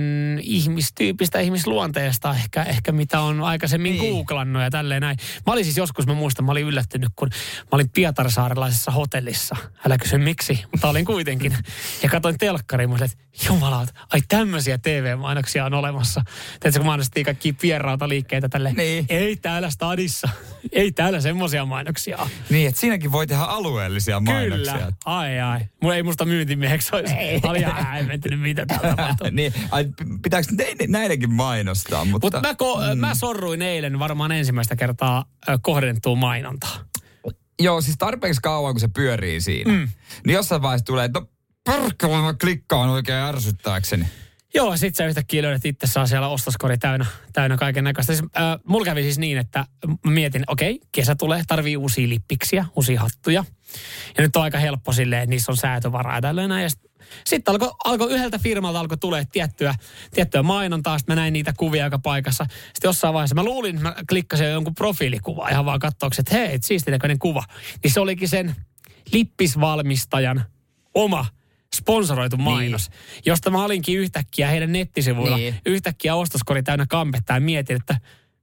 ihmistyypistä, ihmisluonteesta, ehkä, ehkä mitä on aikaisemmin Niin. googlannut ja tälleen näin. Mä olin siis joskus, mä muistan, mä olin yllättynyt, kun mä olin Pietarsaarelaisessa hotellissa. Älä kysy miksi, mutta olin kuitenkin. Ja katsoin telkkariin, mä olin, että jumalauta, ai tämmöisiä TV-mainoksia on olemassa. Tiedätkö, kun mainostettiin kaikki pienrauta liikkeitä tälle. Niin. Ei täällä stadissa, ei täällä semmoisia mainoksia. Niin, että siinäkin voi tehdä alueellisia mainoksia. Kyllä. Ai ai. Mulla ei musta myyntimieheksi olisi. Mä olin ihan häimentynyt, mitä täällä tapahtuu. niin, ai, pitääkö ne- näidenkin mainostaa? Mutta, Mutta mä, ko- mm. mä sorruin eilen varmaan ensimmäistä kertaa ö, kohdennettua mainontaa. Joo, siis tarpeeksi kauan, kun se pyörii siinä. Mm. Niin jossain vaiheessa tulee, että no perkele, mä klikkaan oikein ärsyttääkseni. Joo, sit sä yhtäkkiä löydät itse saa siellä ostoskori täynnä, täynnä kaiken näköistä. Siis, äh, mulla kävi siis niin, että mietin, okei, okay, kesä tulee, tarvii uusia lippiksiä, uusia hattuja. Ja nyt on aika helppo silleen, että niissä on säätövaraa ja tälleen näin. Sitten alkoi alko yhdeltä firmalta alkoi tulee tiettyä, tiettyä mainontaa, sitten mä näin niitä kuvia aika paikassa. Sitten jossain vaiheessa mä luulin, mä klikkasin jo jonkun profiilikuvaa ihan vaan katsoaksi, että hei, et siistinäköinen kuva. Niin se olikin sen lippisvalmistajan oma sponsoroitu mainos, niin. josta mä olinkin yhtäkkiä heidän nettisivuilla, Niin. niin. yhtäkkiä ostoskori täynnä kampetta ja mietin, että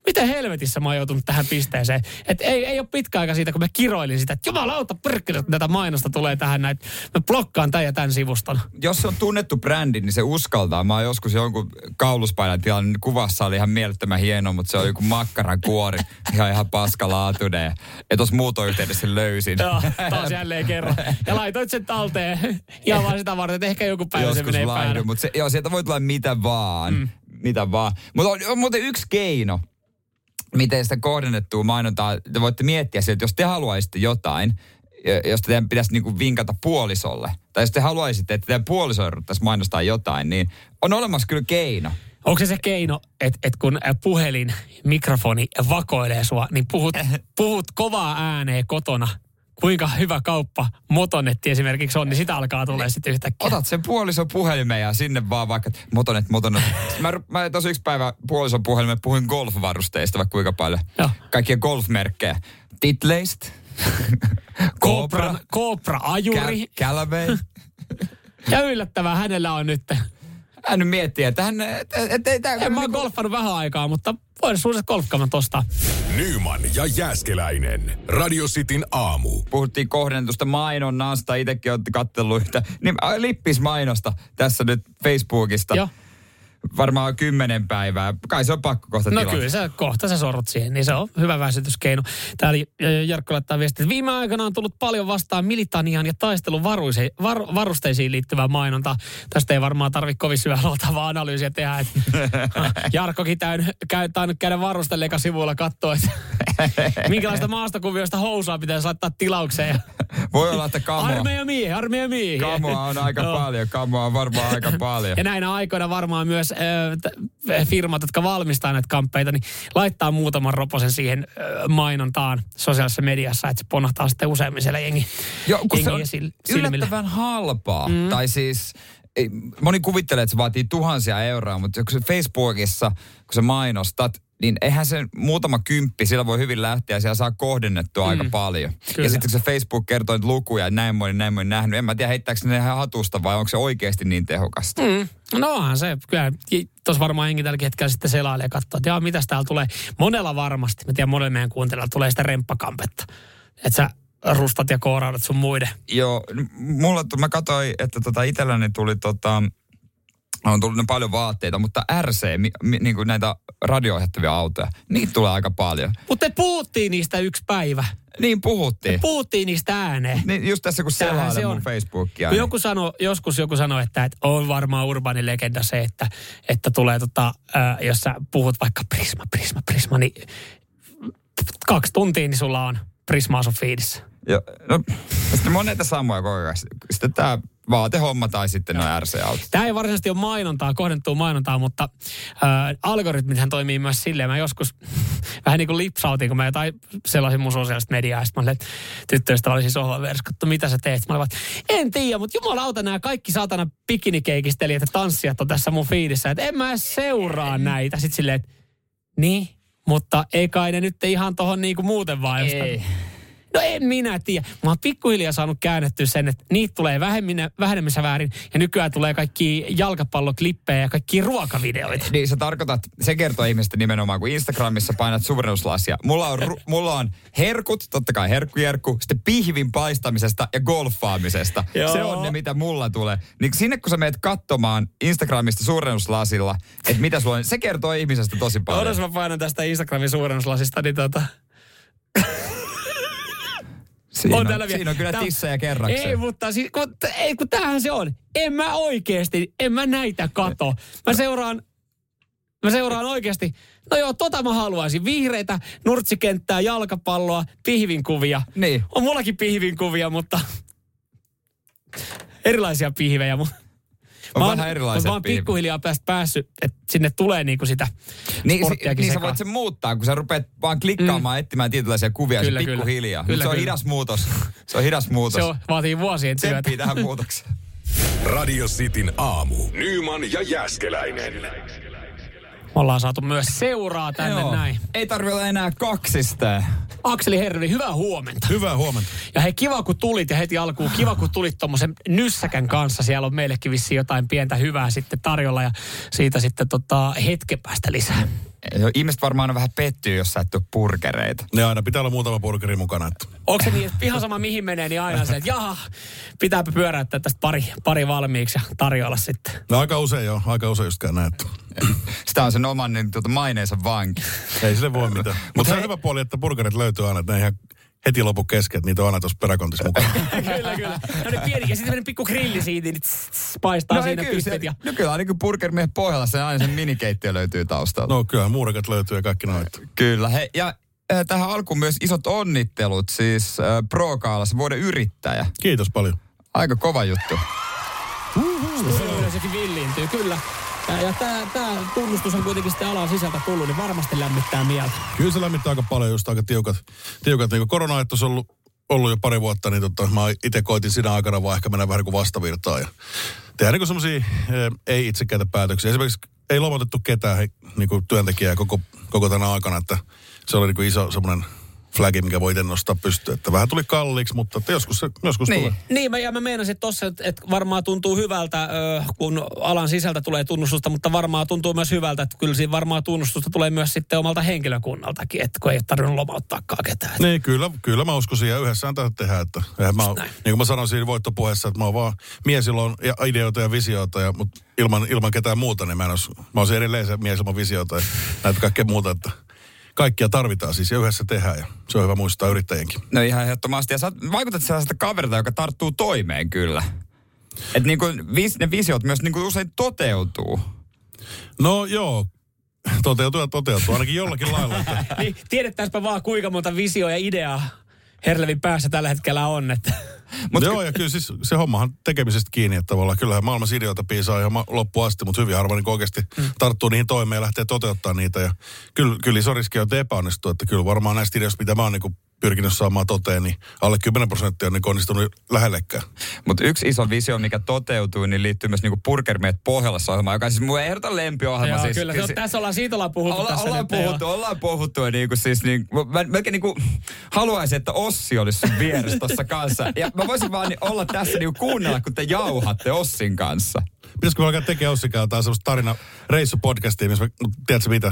miten helvetissä mä oon joutunut tähän pisteeseen. Että ei, ei ole pitkä aika siitä, kun mä kiroilin sitä, että jumalauta, että tätä mainosta tulee tähän näin. Mä blokkaan tämän ja tämän sivuston. Jos se on tunnettu brändi, niin se uskaltaa. Mä oon joskus jonkun kauluspaidan tilannut, niin kuvassa oli ihan mielettömän hieno, mutta se on joku makkaran kuori, ihan ihan paskalaatuinen. Ja, ja tuossa muutoyhteydessä löysin. Joo, taas jälleen kerran. Ja laitoit sen talteen ihan vaan sitä varten, että ehkä joku päivä se joskus menee lainun, päälle. mutta se, joo, sieltä voi tulla mitä vaan. Mm. Mitä vaan. Mutta on, on muuten yksi keino, miten sitä kohdennettua mainontaa, te voitte miettiä sieltä, että jos te haluaisitte jotain, jos teidän pitäisi niinku vinkata puolisolle, tai jos te haluaisitte, että teidän puoliso yrittäisi mainostaa jotain, niin on olemassa kyllä keino. Onko se se keino, että et kun ä, puhelin, mikrofoni vakoilee sua, niin puhut, puhut kovaa ääneen kotona kuinka hyvä kauppa Motonetti esimerkiksi on, niin sitä alkaa tulee sitten yhtäkkiä. Otat sen puolison puhelimen ja sinne vaan vaikka, Motonet, Motonet. mä, mä tosi yksi päivä puolison puhelimen puhuin golfvarusteista vaikka kuinka paljon. Joo. Kaikkia golfmerkkejä. Titleist. Cobra, Cobra ajuri. Callaway. ja yllättävää hänellä on nyt. Hän nyt miettii, että hän... Et, et, et, en mä oon golfannut vähän aikaa, mutta voin suuset golfkamat ostaa. Nyman ja Jääskeläinen. Radio Cityn aamu. Puhuttiin kohdentusta mainonnasta. Itsekin olette kattellut yhtä niin, lippismainosta tässä nyt Facebookista. Joo varmaan kymmenen päivää. Kai se on pakko kohta No tilata. kyllä, sä, kohta sä sorrut siihen, niin se on hyvä väsytyskeino. Täällä Jarkko laittaa viestiä, että viime aikana on tullut paljon vastaan militanian ja taistelun varuise, var, varusteisiin liittyvää mainontaa. Tästä ei varmaan tarvitse kovin syvää luotavaa analyysiä tehdä. Että Jarkkokin täyn, käy, tainnut käydä varusteleka sivuilla katsoa, että minkälaista maastokuvioista housaa pitäisi laittaa tilaukseen. Voi olla, että kamoa. Armeija miehiä, armeija miehiä. Kamoa on aika Joo. paljon, kamoa on varmaan aika paljon. Ja näinä aikoina varmaan myös äh, firmat, jotka valmistaa näitä kamppeita, niin laittaa muutaman roposen siihen äh, mainontaan sosiaalisessa mediassa, että se ponahtaa sitten useammin siellä jengi, Joo, kun se jengi on sil, yllättävän halpaa. Mm. Tai siis, ei, moni kuvittelee, että se vaatii tuhansia euroa, mutta kun se Facebookissa, kun sä mainostat, niin eihän se muutama kymppi, sillä voi hyvin lähteä ja siellä saa kohdennettua mm. aika paljon. Kyllä. Ja sitten kun se Facebook kertoo niitä lukuja, ja näin moni, näin moni nähnyt, en mä tiedä heittääkö ne ihan hatusta vai onko se oikeasti niin tehokasta. Mm. No onhan se, kyllä tuossa varmaan henki tällä hetkellä sitten selailee ja katsoo, että jaa, mitäs täällä tulee. Monella varmasti, mä tiedän monella meidän kuuntelijalla tulee sitä remppakampetta. Että sä rustat ja kooraudat sun muiden. Joo, mulla, mä katsoin, että tota itselläni tuli tota, on tullut paljon vaatteita, mutta RC, mi, mi, niin kuin näitä radio-ohjattavia autoja, niitä tulee aika paljon. Mutta te puhuttiin niistä yksi päivä. Niin puhuttiin. Puhuttiin niistä ääneen. Niin just tässä kun selailen se mun on. Facebookia. Kun joku sano, joskus joku sanoi, että, että on varmaan urbaani legenda se, että, että tulee tota, ää, jos sä puhut vaikka Prisma, Prisma, Prisma, niin kaksi tuntia, niin sulla on Prisma sun fiidissä. Jo, no, sitten moneita samoja koko ajan. Sitten tämä vaatehomma tai sitten nuo RC-autot. Tämä ei varsinaisesti ole mainontaa, kohdentuu mainontaa, mutta ää, algoritmithän toimii myös silleen. Mä joskus vähän niin kuin lipsautin, kun mä jotain sellaisin mun sosiaalista mediaa. Sitten mä olin, että tyttöystävällisiin sohvan vieressä, katso, mitä sä teet. Mä olin, vaan, en tiedä, mutta jumalauta nämä kaikki saatana bikinikeikistelijät ja tanssijat on tässä mun fiidissä. Että en mä seuraa näitä. Sitten silleen, että niin, mutta ei kai ne nyt ihan tohon niinku muuten vaan. Ei. No en minä tiedä. Mä oon pikkuhiljaa saanut käännettyä sen, että niitä tulee vähemmin, vähemmissä väärin. Ja nykyään tulee kaikki jalkapalloklippejä ja kaikki ruokavideoita. Niin sä tarkoitat, se kertoo ihmistä nimenomaan, kun Instagramissa painat suurennuslasia. Mulla on, ru- mulla on herkut, totta kai herkkujerkku, sitten pihvin paistamisesta ja golfaamisesta. Joo. Se on ne, mitä mulla tulee. Niin sinne kun sä meet katsomaan Instagramista suurennuslasilla, että mitä sulla on, se kertoo ihmisestä tosi paljon. Odotas mä painan tästä Instagramin suurennuslasista, niin tota... Siinä on täällä vielä. siinä on kyllä Tää- tissejä kerrakseen. Ei, mutta siis, kun, ei, kun tämähän se on. En mä oikeesti, en mä näitä kato. Mä seuraan, mä seuraan oikeesti. No joo, tota mä haluaisin. Vihreitä, nurtsikenttää, jalkapalloa, pihvinkuvia. Niin. On mullakin pihvinkuvia, mutta erilaisia pihvejä. Mu- On mä vähän oon- erilaiset Mä oon pikkuhiljaa päästä päässyt, että sinne tulee niinku sitä Niin, si- sporttiakin niin sä voit sen muuttaa, kun sä rupeat vaan klikkaamaan, mm. etsimään tietynlaisia kuvia, Kyllä, se kyllä. pikkuhiljaa. Kyllä, se on kyllä. hidas muutos. Se on hidas muutos. Se on, vaatii vuosien työtä. Tsemppii tähän muutokseen. Radio Cityn aamu. Nyman ja Jääskeläinen. Ollaan saatu myös seuraa tänne Joo. näin. Ei tarvi olla enää kaksista. Akseli Hervi, hyvää huomenta. Hyvää huomenta. Ja hei, kiva kun tulit ja heti alkuun, kiva kun tulit tuommoisen nyssäkän kanssa. Siellä on meillekin vissiin jotain pientä hyvää sitten tarjolla ja siitä sitten tota hetken päästä lisää. Joo, ihmiset varmaan on vähän pettyy, jos sä et ole burgereita. Ne aina pitää olla muutama burgeri mukana. Että. Onko se niin, että ihan sama mihin menee, niin aina se, että jaha, pitääpä pyöräyttää tästä pari, pari valmiiksi ja tarjoilla sitten. No aika usein jo, aika usein just käy näin. Sitä on sen oman niin, tuota, maineensa vanki. Ei sille voi mitään. Mutta se on hyvä puoli, että burgerit löytyy aina, että ne ihan heti lopu kesken, että niitä on aina tuossa peräkontissa mukana. kyllä, kyllä. No ne pieni, ja sitten pikku grilli siitä, niin tss, tss, paistaa No, siinä kyllä, pistet se, ja... no kyllä ainakin burgermiehen pohjalla se aina sen minikeittiö löytyy taustalta. No kyllä, muurakat löytyy ja kaikki noita. Kyllä. He, ja äh, tähän alkuun myös isot onnittelut, siis äh, Pro Kaalas, vuoden yrittäjä. Kiitos paljon. Aika kova juttu. Yleisökin villiintyy, kyllä. Ja, tämä tunnustus on kuitenkin sitten alan sisältä tullut, niin varmasti lämmittää mieltä. Kyllä se lämmittää aika paljon, just aika tiukat, tiukat niin korona on ollut ollut jo pari vuotta, niin tota, mä itse koitin siinä aikana vaan ehkä mennä vähän niin kuin vastavirtaan ja tehdä niin semmoisia ei itsekäitä päätöksiä. Esimerkiksi ei lomautettu ketään niin kuin työntekijää koko, koko tänä aikana, että se oli niin kuin iso semmoinen flagi, mikä voi nostaa pystyyn. Että vähän tuli kalliiksi, mutta että joskus se joskus niin. tulee. Niin, mä, ja mä meinasin tuossa, että, että varmaan tuntuu hyvältä, kun alan sisältä tulee tunnustusta, mutta varmaan tuntuu myös hyvältä, että kyllä siinä varmaan tunnustusta tulee myös sitten omalta henkilökunnaltakin, että kun ei tarvinnut lomauttaakaan ketään. Niin, kyllä, kyllä mä uskoisin ja yhdessä tätä tehdä, että mä, niin kuin mä sanoin siinä voittopuheessa, että mä oon vaan mies, jolla on ideoita ja visioita, ja, mutta ilman, ilman ketään muuta, niin mä, en olisi, mä olisin edelleen se mies ilman visioita ja näitä kaikkea muuta, että kaikkia tarvitaan siis ja yhdessä tehdään ja se on hyvä muistaa yrittäjienkin. No ihan ehdottomasti. Ja sä vaikutat sellaista kaverilta, joka tarttuu toimeen kyllä. Että niin kuin vis, ne visiot myös niin kuin usein toteutuu. No joo, toteutuu ja toteutuu, ainakin jollakin lailla. Että... niin, tiedettäisipä vaan kuinka monta visioa ja ideaa Herlevin päässä tällä hetkellä on. Että. Mut Joo, ja kyllä siis se hommahan tekemisestä kiinni, että tavallaan kyllähän maailmassa ideoita piisaa ihan loppuun asti, mutta hyvin harva niin oikeasti mm. tarttuu niihin toimeen ja lähtee toteuttaa niitä. Ja kyllä, kyllä iso riski on, että epäonnistuu, että kyllä varmaan näistä ideoista, mitä mä oon niin pyrkinyt saamaan toteen, niin alle 10 prosenttia on niin onnistunut lähellekään. Mutta yksi iso visio, mikä toteutui, niin liittyy myös niinku Burgermeet Pohjolassa ohjelmaan, joka siis mun ehdoton lempiohjelma. Joo, siis, kyllä, siis, tässä ollaan, siitä ollaan puhuttu olla, tässä ollaan nyt, puhuttu, jo. ollaan puhuttu, ja niinku siis niin, mä melkein niinku haluaisin, että Ossi olisi sun vieressä tuossa kanssa. Ja mä voisin vaan olla tässä niinku kuunnella, kun te jauhatte Ossin kanssa. Pitäisikö alkaa tekemään Ossin kanssa semmoista tarina reissupodcastia, missä tiedätkö mitä?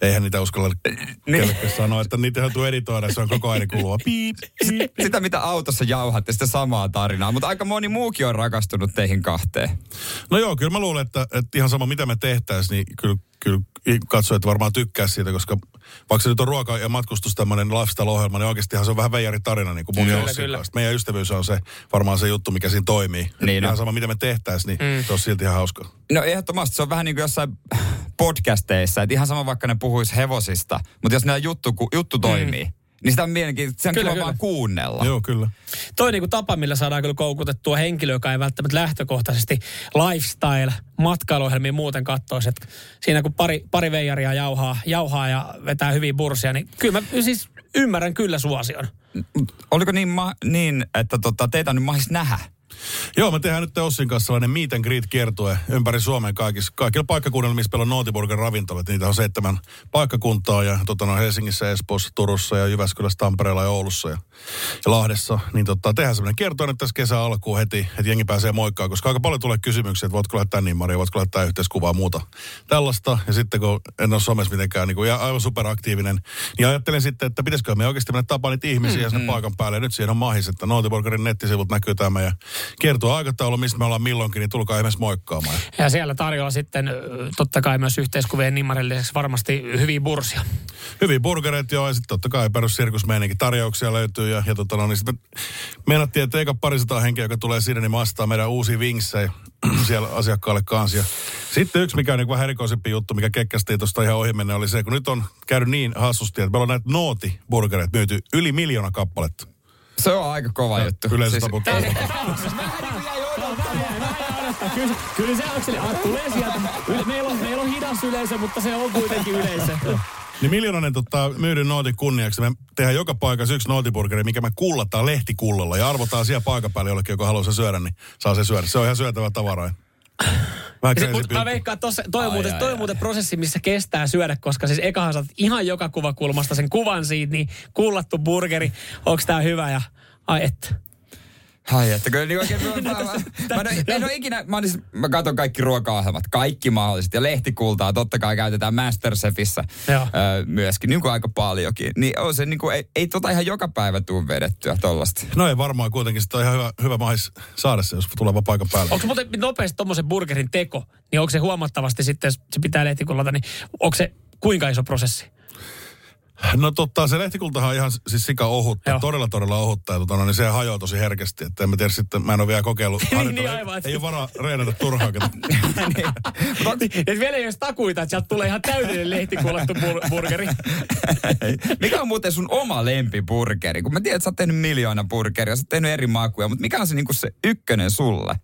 Eihän niitä uskalla niin. sanoa, että niitä joutuu editoida, se on koko ajan kuulua. Piip, piip. Sitä, mitä autossa jauhatte, sitä samaa tarinaa. Mutta aika moni muukin on rakastunut teihin kahteen. No joo, kyllä mä luulen, että, että ihan sama mitä me tehtäisiin, niin kyllä, kyllä katsojat varmaan tykkää siitä, koska vaikka se nyt on ruoka- ja matkustus tämmöinen lifestyle-ohjelma, niin oikeastihan se on vähän veijari tarina, niin kuin mun kyllä, kyllä. Meidän ystävyys on se varmaan se juttu, mikä siinä toimii. Niin ihan no. sama mitä me tehtäisiin, niin mm. se on silti ihan hauska. No ehdottomasti se on vähän niin kuin jossain podcasteissa, että ihan sama vaikka ne puhuisi hevosista, mutta jos nämä juttu, juttu toimii, mm. Niin sitä on mielenkiintoista. Se on kyllä, kiva kyllä. vaan kuunnella. Joo, kyllä. Toi niinku tapa, millä saadaan kyllä koukutettua henkilö, joka ei välttämättä lähtökohtaisesti lifestyle matkailuohjelmia muuten katsoisi. Että siinä kun pari, pari veijaria jauhaa, jauhaa ja vetää hyviä bursia, niin kyllä mä siis ymmärrän kyllä suosion. Oliko niin, ma- niin että tota, teitä on nyt mahis nähdä? Joo, me tehdään nyt Ossin kanssa sellainen meet and greet kiertue ympäri Suomen kaikissa, kaikilla paikkakunnilla, missä meillä on Nootiburger ravintolat. Niitä on seitsemän paikkakuntaa ja tota, no, Helsingissä, Espoossa, Turussa ja Jyväskylässä, Tampereella ja Oulussa ja, ja Lahdessa. Niin tota, tehdään sellainen kiertue nyt tässä kesän alkuun heti, että jengi pääsee moikkaan, koska aika paljon tulee kysymyksiä, että voitko lähettää niin Maria, voitko lähettää yhteiskuvaa muuta tällaista. Ja sitten kun en ole somessa mitenkään niin kuin, ja aivan superaktiivinen, niin ajattelin sitten, että pitäisikö me oikeasti mennä tapaa niitä ihmisiä mm, mm. paikan päälle. Ja nyt siinä on mahis, että Nootiburgerin nettisivut näkyy tämä ja kertoo aikataulu, mistä me ollaan milloinkin, niin tulkaa ihmeessä moikkaamaan. Ja siellä tarjolla sitten totta kai myös yhteiskuvien nimmarin lisäksi varmasti hyviä bursia. Hyviä burgereita joo, ja sitten totta kai perussirkusmeininki tarjouksia löytyy. Ja, ja tota, no, niin sitten me meinattiin, että eikä parisataa henkeä, joka tulee sinne, niin vastaa meidän uusi vinksejä siellä asiakkaalle kanssa. Ja sitten yksi, mikä on niin vähän erikoisempi juttu, mikä kekkästiin tuosta ihan ohi mennä, oli se, kun nyt on käynyt niin hassusti, että meillä on näitä nooti-burgereita myyty yli miljoona kappaletta. Se on aika kova juttu. Yleensä siis, kyllä, kyllä se Akseli, ah, tulee sieltä. Meillä on, meillä on hidas yleisö, mutta se on kuitenkin yleisö. Niin miljoonainen tota, myydyn nootin kunniaksi me tehdään joka paikassa yksi nootiburgeri, mikä me kullataan lehtikullalla ja arvotaan siellä paikan päälle jollekin, joka haluaa se syödä, niin saa se syödä. Se on ihan syötävä tavaraa. Se, mutta mä veikkaan, että toi, on muuten, toi on muuten prosessi, missä kestää syödä, koska siis ekahan saat ihan joka kuvakulmasta sen kuvan siitä, niin kullattu burgeri, onko tää hyvä ja ai että. Ai että kyllä niin oikein, mä, mä, mä, mä, en ole ikinä, mä, siis, mä katson kaikki ruokaohjelmat, kaikki mahdolliset ja lehtikultaa totta kai käytetään Masterchefissä öö, myöskin, niin kuin aika paljonkin. Niin on se niin kuin, ei, ei tota ihan joka päivä tuu vedettyä tollasta. No ei varmaan kuitenkin, sitä on ihan hyvä, hyvä mahis saada se, jos tulee paikan päälle. Onko se muuten nopeasti tuommoisen burgerin teko, niin onko se huomattavasti sitten, se pitää lehtikullata, niin onko se kuinka iso prosessi? No totta, se lehtikultahan on ihan siis sika ohutta, Joo. todella todella ohutta. Ja tota, niin se hajoaa tosi herkästi. Että en mä tiedä sitten, mä en ole vielä kokeillut. niin, niin, aivan. Ei ole varaa reenata turhaan. niin. Et vielä ei ole takuita, että sieltä tulee ihan täydellinen lehtikullattu bur- burgeri. mikä on muuten sun oma lempiburgeri? Kun mä tiedän, että sä oot tehnyt miljoona burgeria, sä oot tehnyt eri makuja, mutta mikä on se, niin se ykkönen sulle?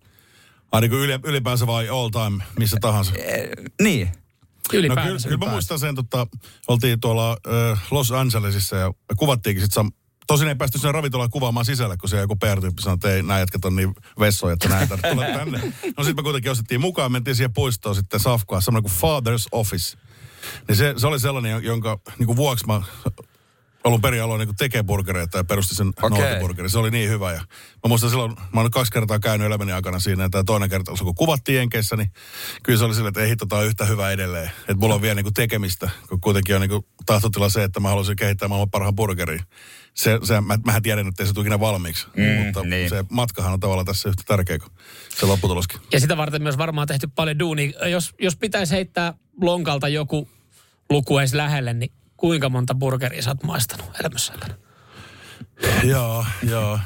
Ai niin kuin ylipäänsä vai all time, missä tahansa? Eh, niin. No kyllä, kyllä mä muistan sen, tota, oltiin tuolla äh, Los Angelesissa ja kuvattiinkin sitten Tosin ei päästy sinne ravintolaan kuvaamaan sisällä, kun se joku PR-tyyppi sanoi, että ei, nämä jätkät on niin vessoja, että näitä tulla tänne. No sitten me kuitenkin ostettiin mukaan, mentiin siihen puistoon sitten Safkaa, semmoinen kuin Father's Office. Niin se, se oli sellainen, jonka niin kuin vuoksi mä alun perin aloin niin tekee burgereita ja perusti sen okay. Se oli niin hyvä. Ja mä muistan silloin, mä oon kaksi kertaa käynyt elämäni aikana siinä, ja tämä toinen kerta, kun kuvattiin Jenkeissä, niin kyllä se oli silleen, että ei hitto, on yhtä hyvä edelleen. Että mulla on vielä niin kuin tekemistä, kun kuitenkin on niin kuin tahtotila se, että mä haluaisin kehittää maailman parhaan burgerin. Se, se, mä, mähän tiedän, että ei se tule ikinä valmiiksi, Mm, mutta niin. se matkahan on tavallaan tässä yhtä tärkeä kuin se lopputuloskin. Ja sitä varten myös varmaan tehty paljon duunia. Jos, jos pitäisi heittää lonkalta joku luku edes lähelle, niin kuinka monta burgeria sä oot maistanut elämässä joo, joo.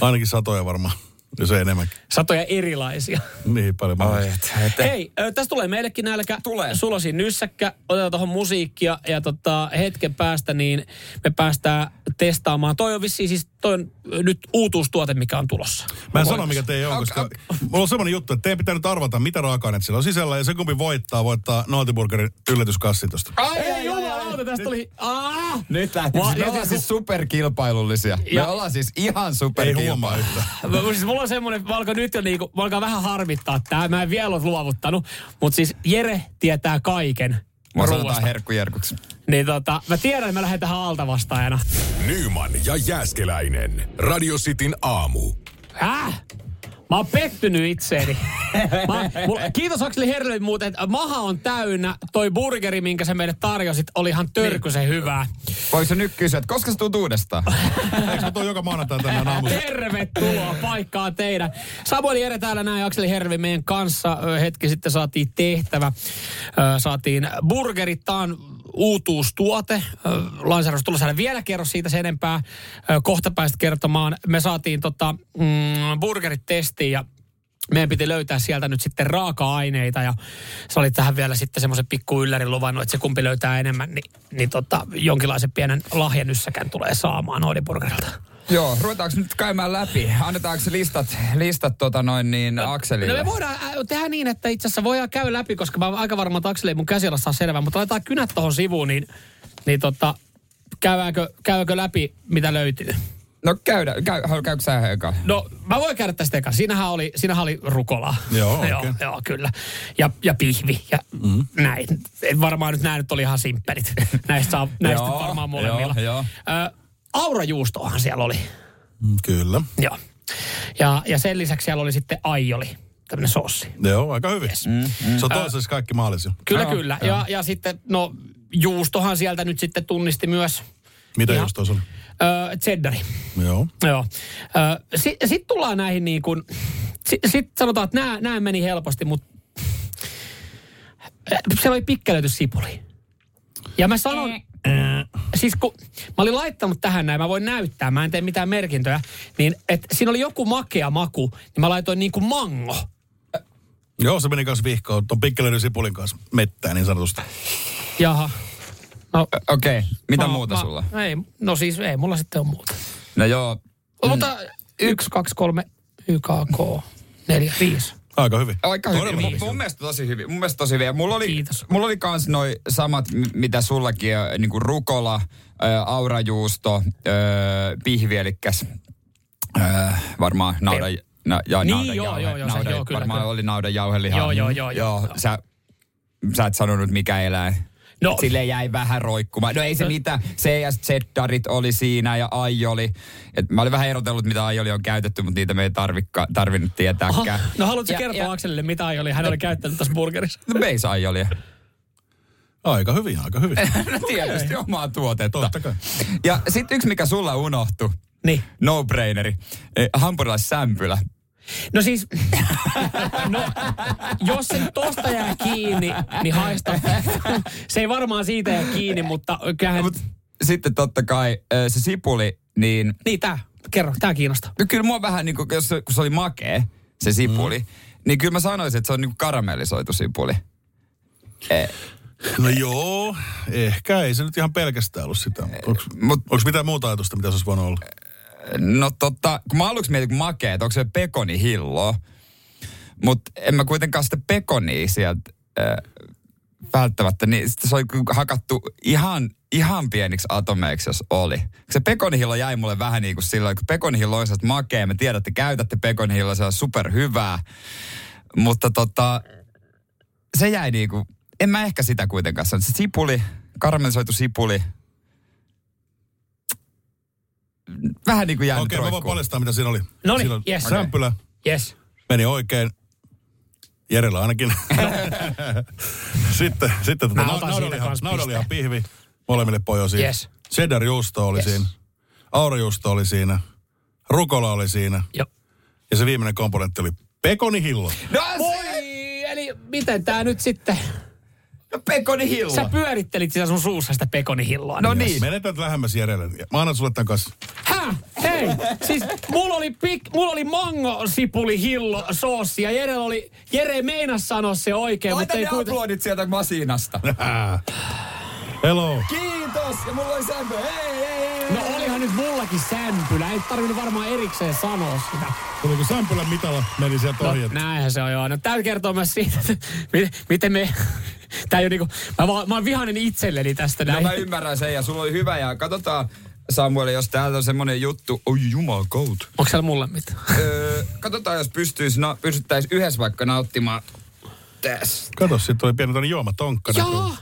Ainakin satoja varmaan, jos ei enemmänkin. Satoja erilaisia. Niin paljon Oi, et, et, Hei, ö, tästä tulee meillekin nälkä. Tulee. Sulosi nyssäkkä, otetaan tuohon musiikkia ja tota, hetken päästä niin me päästään testaamaan. Toi on vissiin siis, toi on nyt uutuustuote, mikä on tulossa. Mä en sano, mikä teidän on, Ok, koska ok. mulla on semmoinen juttu, että teidän pitää nyt arvata, mitä raaka-aineet siellä on sisällä, ja se kumpi voittaa, voittaa Noutiburgerin yllätyskassin tosta. Ai, Ei ai, ai, jumalauta, tästä tuli... Aa! Nyt lähti. Me ollaan siis- superkilpailullisia. Me ollaan siis ihan Ei superkilpailullisia. huomaa yhtään. Siis mulla on semmoinen, mä alkaa nyt jo niinku, mä alkaa vähän harmittaa tää. Mä en vielä ole luovuttanut. Mutta siis Jere tietää kaiken ruuasta. sanotaan herkkujerkuksi. Niin tota, mä tiedän, että mä lähden tähän altavastaajana. Nyman ja Jääskeläinen. Radio Cityn aamu. Häh? Mä oon pettynyt itseeni. Mä, mulla, kiitos Akseli Herlöin muuten, että maha on täynnä. Toi burgeri, minkä sä meille tarjosit, oli ihan törkysen hyvää. Voiko se nyt kysyä, että koska sä tuut uudestaan? Eikö mä tuon joka maanantai tänään aamussa? Tervetuloa paikkaa teidän. Samuel Jere täällä näin, Akseli Hervi meidän kanssa. Hetki sitten saatiin tehtävä. Saatiin burgerit, tää on uutuustuote. Lanseeraus tulossa vielä kerro siitä sen enempää. Kohta pääsit kertomaan. Me saatiin tota, mm, burgerit testiin ja meidän piti löytää sieltä nyt sitten raaka-aineita ja sä olit tähän vielä sitten semmoisen pikku yllärin luvannut, että se kumpi löytää enemmän, niin, niin tota, jonkinlaisen pienen lahjanyssäkän tulee saamaan Noodiburgerilta. Joo, ruvetaanko nyt käymään läpi? Annetaanko listat, listat tota noin niin Akselille? No me voidaan äh, tehdä niin, että itse asiassa voidaan käydä läpi, koska mä oon aika varma, että Akseli ei mun käsillä saa selvää, mutta laitetaan kynät tuohon sivuun, niin, niin tota, käydäänkö, käydäänkö läpi, mitä löytyy? No käydä, käy, käykö sä eka? No, mä voin käydä tästä eka. Siinähän oli, siinähän oli rukola. Joo, joo, oikein. joo, kyllä. Ja, ja pihvi ja mm. näin. Varmaan nyt nämä nyt oli ihan simppelit. Näistä, saa, näistä Joo, varmaan molemmilla. joo, joo. Ö, aurajuustoahan siellä oli. Mm, Kyllä. Joo. Ja, ja sen lisäksi siellä oli sitten aioli, tämmöinen sossi. Joo, aika hyvin. Mm, mm. Se on toisessa kaikki maalisia. Kyllä, Joo, kyllä. Ja, ja sitten, no, juustohan sieltä nyt sitten tunnisti myös Mitä Ihan- just tuossa oli? ö, cheddari. Joo. Joo. Sitten sit tullaan näihin niin kuin, sitten sit sanotaan, että nämä, meni helposti, mutta siellä oli pikkelöity sipuli. Ja mä sanon, äh, siis kun mä olin laittanut tähän näin, mä voin näyttää, mä en tee mitään merkintöjä, niin että siinä oli joku makea maku, niin mä laitoin niin kuin mango. Joo, se meni kanssa vihkoon. Tuon pikkelöiden sipulin kanssa mettään niin sanotusti. Jaha. No, Okei, okay. mitä mä- muuta mä- sulla? Ei, no siis ei, mulla sitten on muuta. No joo, Mutta yksi, kaksi, kolme, YKK, neljä, viisi. Aika hyvin. Aika Todella hyvin. Mun, hyvin. mun mielestä tosi hyvin. Mun mielestä tosi hyvin. Ja Mulla oli, Kiitos. mulla oli kans noi samat, mitä sullakin, ö, niinku rukola, ö, aurajuusto, ö, pihvi, elikkäs ö, varmaan naudan, na, ja Niin, naudan joo, jauhe, joo, joo, se- naudan, joo, kyllä, varmaan kyllä. oli naudan jauhelihaa. Joo, joo, joo, joo, joo. joo. Sä, sä et sanonut mikä eläin. No. Sille jäi vähän roikkumaan. No ei se mitään. Se ja cheddarit oli siinä ja aioli. Et mä olin vähän erotellut, mitä aioli on käytetty, mutta niitä me ei tarvikka, tarvinnut tietääkään. Aha, no haluatko Ja- kertoa ja- Akselille, mitä oli? Hän oli käyttänyt tässä burgerissa. No beis aiolia. Aika hyvin, aika hyvin. No tietysti omaa tuotetta. Totta kai. Ja sitten yksi, mikä sulla unohtui. Niin. No-braineri. Eh, Hampurilaissämpylä. No siis, no, jos se tosta jää kiinni, niin haista. Se ei varmaan siitä jää kiinni, mutta kyllähän... Mut sitten totta kai se sipuli, niin Niin tää, kerro, tää kiinnostaa. no kyllä mua vähän niin kuin, jos se, kun se oli makee, se sipuli, mm. niin kyllä mä sanoisin, että se on niin kuin karamellisoitu sipuli. Eh, No joo, ehkä ei se nyt ihan pelkästään ollut sitä. Onko mitään muuta ajatusta, mitä se olisi voinut olla? No totta, kun mä aluksi mietin, kun makee, että onko se pekonihillo, mutta en mä kuitenkaan sitä pekonia sieltä äh, välttämättä, niin se oli hakattu ihan, ihan pieniksi atomeiksi, jos oli. Se pekonihillo jäi mulle vähän niin kuin silloin, kun pekonihillo on makea. Mä tiedän, että käytätte pekonihillo, se on superhyvää. Mutta tota, se jäi niin kuin, en mä ehkä sitä kuitenkaan sano. Se sipuli, karamelisoitu sipuli, vähän niin kuin jäänyt Okei, okay, mä voin paljastaa, mitä siinä oli. No niin, yes. Sämpylä Yes. meni oikein. Jerellä ainakin. sitten sitten tota, Mä na- otan siitä naudaliha, kans naudaliha pihvi molemmille pojosille. Yes. Cheddar juusto oli Yes. siinä. Aurajuusto oli siinä. Rukola oli siinä. Joo. Ja se viimeinen komponentti oli pekonihillo. No Voi, se, eli miten tää nyt sitten... no pekonihillo. Sä pyörittelit sitä sun suussa sitä pekonihilloa. No nyt. niin. Menetät lähemmäs Jerelle. Mä annan sulle tämän kanssa. Häh? Hei, siis mulla oli, pik, mulla oli mango sipuli hillo soossi ja Jere oli, Jere meinas sanoa se oikein, Laita mutta ei ne kuitenkaan. aplodit sieltä masinasta. Hello. Kiitos! Ja mulla oli sämpö. Hei, hei, hei. No nyt mullakin sämpylä, ei tarvinnut varmaan erikseen sanoa sitä. Tuliko sämpylän mitalla meni sieltä No, ohi? että- näinhän se on joo. No tää kertoo myös siitä, että miten, miten me... Tää ei ole niinku... Mä, vaan, mä oon vihainen itselleni tästä No näin. mä ymmärrän sen ja sulla oli hyvä ja katsotaan Samuel, jos täältä on semmonen juttu. Oi jumalkaut. Onko siellä mulle mitään? Öö, katsotaan, jos pystyis, na, pystyttäis yhdessä vaikka nauttimaan tästä. Kato, sitten oli pieni juomatonkka. Joo.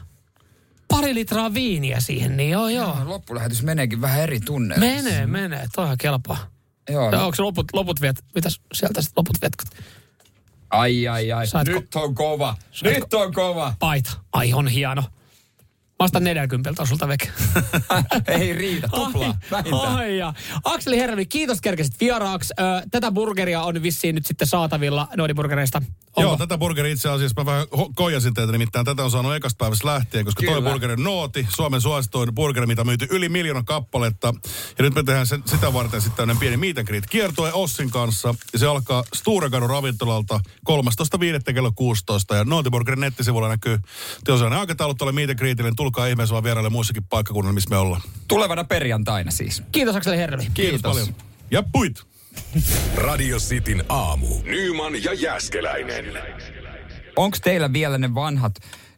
Pari litraa viiniä siihen, niin joo joo. Loppulähetys meneekin vähän eri tunne. Menee, menee. Toihan kelpaa. Joo. Ja onko loput, loput viet, mitäs sieltä sitten loput vietkot? Ai, ai, ai. Saatko- Nyt on kova. Saatko- Nyt on kova. Paita. Ai on hieno. Mä ostan 40 sulta veke. Ei riitä, tuplaa. Vähintään. Ai ja. Akseli Herrani, kiitos kerkesit vieraaksi. Ö, tätä burgeria on vissiin nyt sitten saatavilla Noidi-burgereista. Onko? Joo, tätä burgeria itse asiassa mä vähän ho- koijasin teitä, nimittäin tätä on saanut ekasta päivästä lähtien, koska Kyllä. toi burgeri on Nooti, Suomen suosituin burgeri, mitä on myyty yli miljoona kappaletta. Ja nyt me tehdään sen, sitä varten sitten tämmöinen pieni meet and greet kiertue Ossin kanssa. Ja se alkaa Sturegadun ravintolalta 13.5. kello 16. Ja Nooti Burgerin nettisivulla näkyy teosainen aikataulut tuolle meet and greetille, niin tulkaa ihmeessä vaan vieraille muissakin paikkakunnilla, missä me ollaan. Tulevana perjantaina siis. Kiitos Akseli Herrani. Kiitos. paljon. Ja puit! Radio Cityn aamu. Nyman ja Jäskeläinen. Onko teillä vielä ne vanhat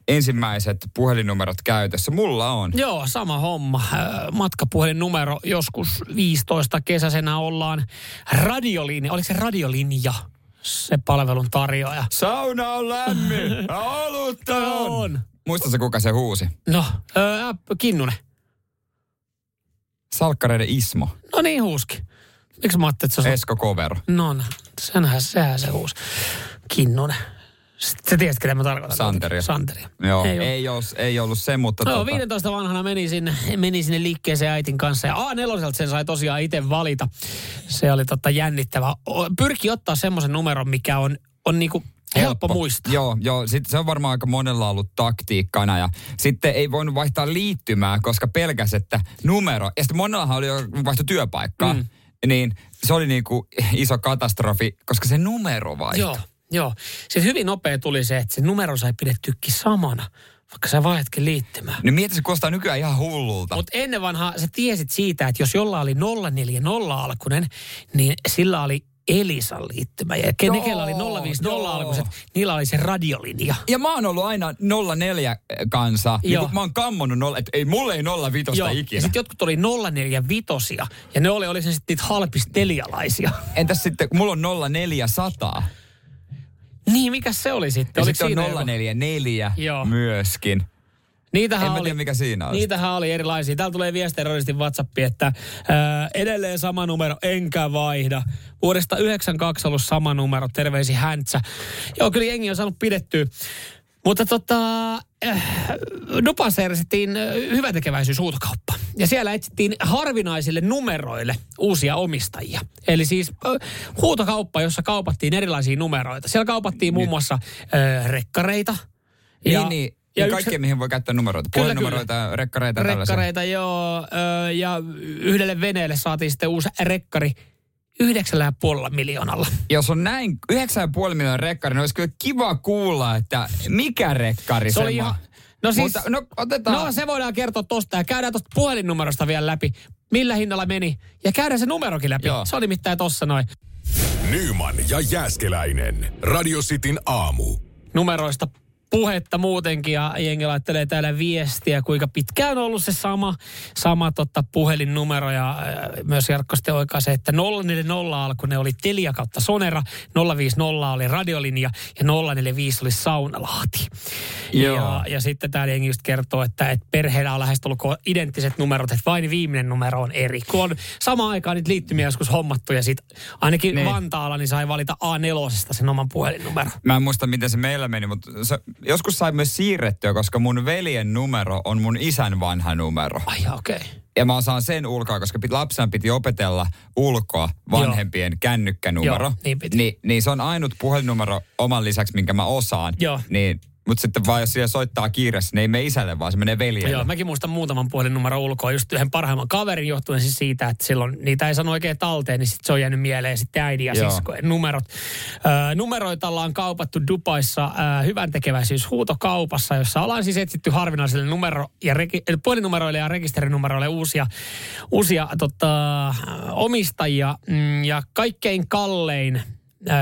ensimmäiset puhelinnumerot käytössä? Mulla on. Joo, sama homma. Ö, Matkapuhelinnumero joskus 15 kesäisenä ollaan radiolinja. Oliko se radiolinja? Se palvelun tarjoaja. Sauna on lämmin. Olutta on. On. Muistatko kuka se huusi? No, ö, ä, Kinnunen. Salkkareiden Ismo. No niin huuski. Miksi mä ajattelin, että se on... Esko Kovero. No, no, senhän, sehän se huusi. Kinnunen. Sitten sä tiesit, ketä mä tarkoitan. Santeria. Santeria. Joo, Ei ei, ollut, ei ollut se, mutta... No, tota, 15 vanhana meni sinne, meni sinne liikkeeseen äitin kanssa. Ja A4 sen sai tosiaan itse valita. Se oli totta jännittävä. Pyrki ottaa semmoisen numeron, mikä on, on niinku helppo, muistaa. Joo, joo. Sitten se on varmaan aika monella ollut taktiikkana ja sitten ei voinut vaihtaa liittymää, koska pelkäs, että numero, ja sitten monellahan oli jo vaihto työpaikkaa, mm. niin se oli niinku iso katastrofi, koska se numero vaihtui. Joo, joo. Sitten hyvin nopea tuli se, että se numero sai pidettykin samana, vaikka sä vaihdetkin liittymään. Niin mieti, se kuulostaa nykyään ihan hullulta. Mutta ennen vanhaa sä tiesit siitä, että jos jolla oli 040 alkunen, niin sillä oli Elisan liittymä. Ja Joo, ne, kellä oli 050 joo. alkuiset, niillä oli se radiolinja. Ja mä oon ollut aina 04 kanssa. Niin Joo. kun mä oon kammonnut nolla, että ei mulle ei 05 Joo. ikinä. Ja sitten jotkut oli 045 ja ne oli, oli se sitten niitä halpistelialaisia. Entäs sitten, mulla on 0400. Niin, mikä se oli sitten? Ja sitten on joku- 044 Joo. myöskin. Niitähän En oli, tiedä, mikä siinä on. Niitähän oli erilaisia. Täällä tulee viestejä Rodistin WhatsAppiin, että ää, edelleen sama numero, enkä vaihda. Vuodesta 92 ollut sama numero, terveisi Häntsä. Joo, kyllä jengi on saanut pidettyä. Mutta tota, äh, Dupassa järjestettiin äh, hyvätekeväisyyshuutokauppa. Ja siellä etsittiin harvinaisille numeroille uusia omistajia. Eli siis äh, huutokauppa, jossa kaupattiin erilaisia numeroita. Siellä kaupattiin muun muassa äh, rekkareita. Niin, niin. Ja, ja yksi- kaikkea, mihin voi käyttää numeroita. Kyllä, Puhelinnumeroita, rekkareita ja tällaisia. Rekkareita, joo. Ö, ja yhdelle veneelle saatiin sitten uusi rekkari yhdeksällä ja puolella miljoonalla. Jos on näin 9,5 miljoonaa rekkari, niin olisi kyllä kiva kuulla, että mikä rekkari Se oli ma- ihan... No siis, Mutta, no otetaan... no se voidaan kertoa tosta ja käydään tosta puhelinnumerosta vielä läpi. Millä hinnalla meni? Ja käydään se numerokin läpi. Joo. Se oli mitään tossa noin. Nyman ja Jäskeläinen. Radio Cityn aamu. Numeroista puhetta muutenkin ja jengi laittelee täällä viestiä, kuinka pitkään on ollut se sama, sama totta, puhelinnumero ja äh, myös Jarkko sitten oikaisi, että 040 alku ne oli Telia kautta Sonera, 050 oli radiolinja ja 045 oli Saunalahti. Joo. Ja, ja sitten täällä jengi just kertoo, että, että perheellä on lähestulkoon identtiset numerot, että vain viimeinen numero on eri. Kun on samaan aikaan niitä liittymiä joskus hommattu ja sitten ainakin Niin. Vantaalla niin sai valita A4 sen oman puhelinnumero. Mä en muista, miten se meillä meni, mutta se, joskus sai myös siirrettyä, koska mun veljen numero on mun isän vanha numero. Ai okei. Okay. Ja mä osaan sen ulkoa, koska pit, lapsen piti opetella ulkoa vanhempien Joo. kännykkänumero. Joo, niin piti. Ni, niin se on ainut puhelinnumero oman lisäksi, minkä mä osaan. Joo. Niin, mutta sitten vaan jos siellä soittaa kiireessä, niin ei mene isälle, vaan se menee veljelle. Joo, mäkin muistan muutaman puhelinnumero ulkoa, just yhden parhaimman kaverin johtuen siis siitä, että silloin niitä ei sano oikein talteen, niin sitten se on jäänyt mieleen sitten äidin ja siskojen numerot. Öö, numeroita ollaan kaupattu Dubaissa hyvän tekeväisyys huutokaupassa, jossa ollaan siis etsitty harvinaisille numero- ja reki- eli puhelinnumeroille ja rekisterinumeroille uusia, uusia tota, omistajia. Mm, ja kaikkein kallein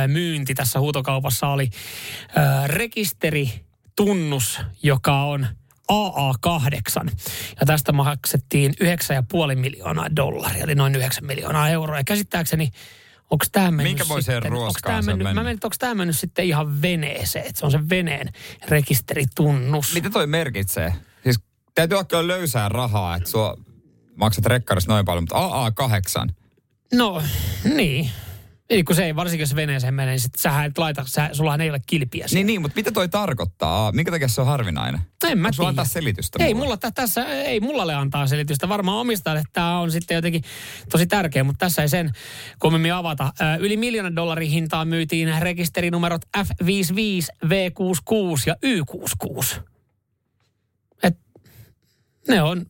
myynti tässä huutokaupassa oli öö, rekisteritunnus, joka on AA8. Ja tästä maksettiin 9,5 miljoonaa dollaria, eli noin 9 miljoonaa euroa. Ja käsittääkseni, onko tämä mennyt Minkämoiseen sitten, onko tämä mennyt, mennyt? mä että onko tämä mennyt sitten ihan veneeseen, että se on se veneen rekisteritunnus. Mitä toi merkitsee? Siis täytyy olla kyllä löysää rahaa, että sua maksat rekkarissa noin paljon, mutta AA8. No, niin. Eli kun se ei, varsinkin jos veneeseen menee, niin sit sähän et laita, sä, sullahan ei ole kilpiä siellä. Niin, niin, mutta mitä toi tarkoittaa? Minkä takia se on harvinainen? En mä sulla tiedä. antaa selitystä Ei mulla tä- tässä, ei mulla ole antaa selitystä. Varmaan omistajalle tämä on sitten jotenkin tosi tärkeä, mutta tässä ei sen kummemmin avata. Yli miljoonan dollarin hintaan myytiin rekisterinumerot F55, V66 ja Y66. Et ne on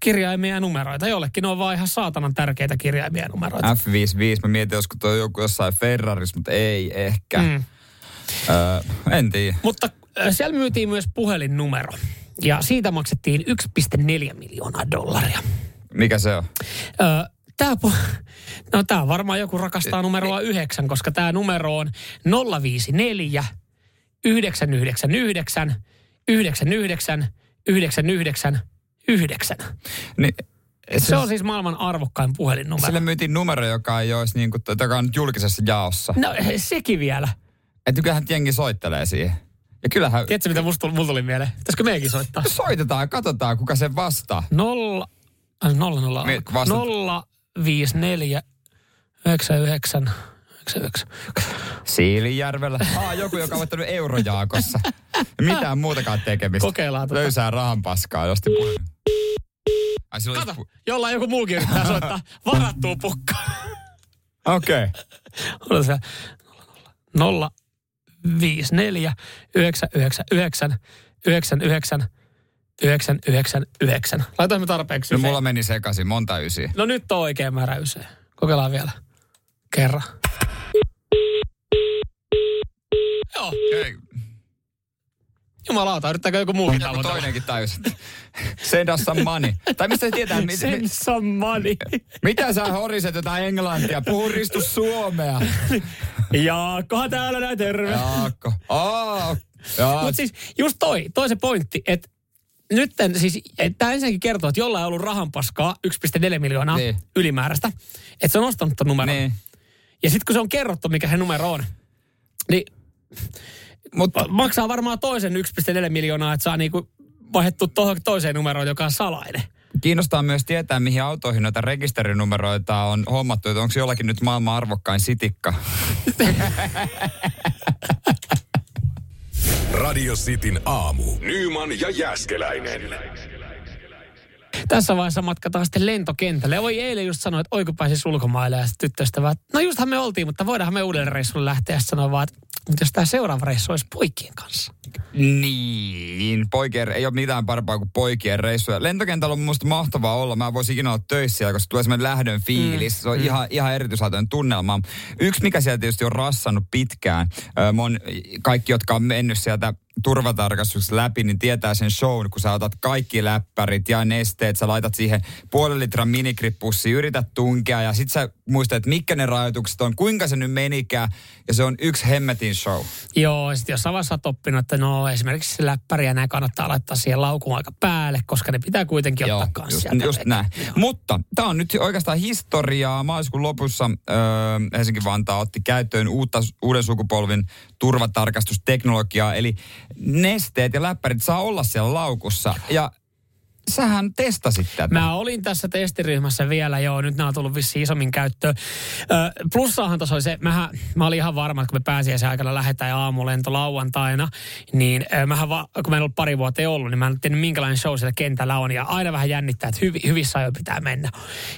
kirjaimia ja numeroita. Jollekin ne on vaan ihan saatanan tärkeitä kirjaimia ja numeroita. F55, mä mietin, olisiko toi joku jossain Ferraris, mutta ei ehkä. Mm. Öö, en tiedä. Mutta siellä myytiin myös puhelinnumero. Ja siitä maksettiin 1,4 miljoonaa dollaria. Mikä se on? Öö, Tämä no tää varmaan joku rakastaa numeroa 9, koska tämä numero on 054 999 99 99 9. Niin, Se on siis maailman arvokkain puhelinnumero. Sille myytiin numero, joka ei olisi niin kuin, joka on julkisessa jaossa. No sekin vielä. Että kyllähän jengi soittelee siihen. Ja kyllähän Tiedätkö mitä musta, mulla tuli mieleen? Pitäisikö meidänkin soittaa? soitetaan, katsotaan kuka sen vastaa. Nolla, äh, nolla, nolla, Me- vastat- nolla, viisi, neljä, yhdeksän, yhdeksän, yhdeksän, yhdeksän. Siilijärvellä. Aa, joku, joka on ottanut eurojaakossa. Mitään muutakaan tekemistä. Kokeillaan tota. Löysää rahan paskaa, josti puhelin. Ai, silloin Kato, pu... jollain joku muukin yrittää soittaa varattua pukka. Okei. Okay. Nolla, 0, neljä, 4, 9, 9, 9, 9, 9, 9, 9, 9. Laitamme tarpeeksi. No mulla meni sekaisin, monta ysiä. No nyt on oikein määrä ysiä. Kokeillaan vielä. Kerran. Joo. Okay. Jumalauta, yrittääkö joku muu? Joku toinenkin tajus. Send us some money. Tai mistä se tietää, mit, Send mit, some money. mitä sä horiset jotain englantia? Puhu ristu suomea. Jaakkohan täällä näin terve. Jaakko. Aa, jaa. Mutta siis just toi, toi se pointti, että nyt siis, tämä ensinnäkin kertoo, että jollain on ollut rahanpaskaa 1,4 miljoonaa Niin. ylimääräistä, että se on ostanut ton numeron. Niin. Ja sitten kun se on kerrottu, mikä se numero on, niin Mutta maksaa varmaan toisen 1,4 miljoonaa, että saa niinku vaihdettu tuohon toiseen numeroon, joka on salainen. kiinnostaa myös tietää, mihin autoihin noita rekisterinumeroita on hommattu. Että onko jollakin nyt maailman arvokkain sitikka? Radio Cityn aamu. Nyman ja Jäskeläinen. Tässä vaiheessa matkataan sitten lentokentälle. Voi eilen just sanoa, että oiko pääsis ulkomaille ja sitten tyttöystävä, no justhan me oltiin, mutta voidaanhan me uudelle reissulle lähteä sanoa vaan, että mutta jos tämä seuraava reissu olisi poikien kanssa. Niin, poikien, ei ole mitään parempaa kuin poikien reissuja. Lentokentällä on musta mahtavaa olla. Mä voisin ikinä olla töissä siellä, koska tulee semmoinen lähdön fiilis. Mm, se on mm. ihan, ihan erityislaatuinen tunnelma. Yksi, mikä siellä tietysti on rassannut pitkään, mä oon- kaikki, jotka on mennyt sieltä turvatarkastus läpi, niin tietää sen shown, kun sä otat kaikki läppärit ja nesteet, sä laitat siihen puolen litran minikrippussi, yrität tunkea ja sit sä muistat, että mitkä ne rajoitukset on, kuinka se nyt menikään ja se on yksi hemmetin show. Joo, ja sitten jos oot oppinut, että no esimerkiksi läppäriä nämä kannattaa laittaa siihen laukun aika päälle, koska ne pitää kuitenkin Joo, ottaa kanssa just, just näin. Joo. Mutta tämä on nyt oikeastaan historiaa. Maaliskuun lopussa öö, Helsinki-Vantaa otti käyttöön uutta, uuden sukupolvin turvatarkastusteknologiaa, eli nesteet ja läppärit saa olla siellä laukussa. Ja sähän testasit tätä. Mä olin tässä testiryhmässä vielä, joo, nyt nämä on tullut vissiin isommin käyttöön. Ö, plussaahan tuossa oli se, mähän, mä olin ihan varma, että kun me pääsiäisen aikana lähdetään ja aamulento lauantaina, niin ö, mähän va, kun meillä on pari vuotta ollut, niin mä en tiedä minkälainen show siellä kentällä on ja aina vähän jännittää, että hyvi, hyvissä ajoin pitää mennä.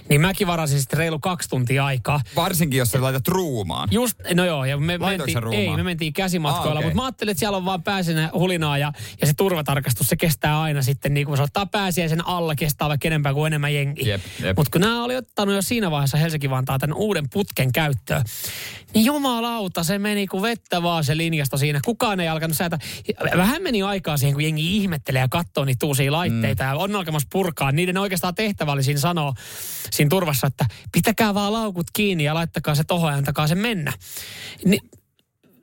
Niin mäkin varasin sitten reilu kaksi tuntia aikaa. Varsinkin, jos sä laitat ruumaan. Just, no joo, ja me mentiin, ei, me mentiin käsimatkoilla, ah, okay. mutta mä ajattelin, että siellä on vaan pääsinä hulinaa ja, ja se turvatarkastus, se kestää aina sitten, niin kun se ottaa pääsiä sen alla kestää vaikka enempää kuin enemmän jengi. Mutta kun nämä oli ottanut jo siinä vaiheessa Helsinki-Vantaa tämän uuden putken käyttöön, niin jumalauta, se meni kuin vettä vaan se linjasta siinä. Kukaan ei alkanut säätä. Vähän meni aikaa siihen, kun jengi ihmettelee ja katsoo niitä uusia laitteita mm. ja on alkamassa purkaa. Niiden oikeastaan tehtävä oli siinä sanoa siinä turvassa, että pitäkää vaan laukut kiinni ja laittakaa se tohon ja antakaa se mennä. Ni,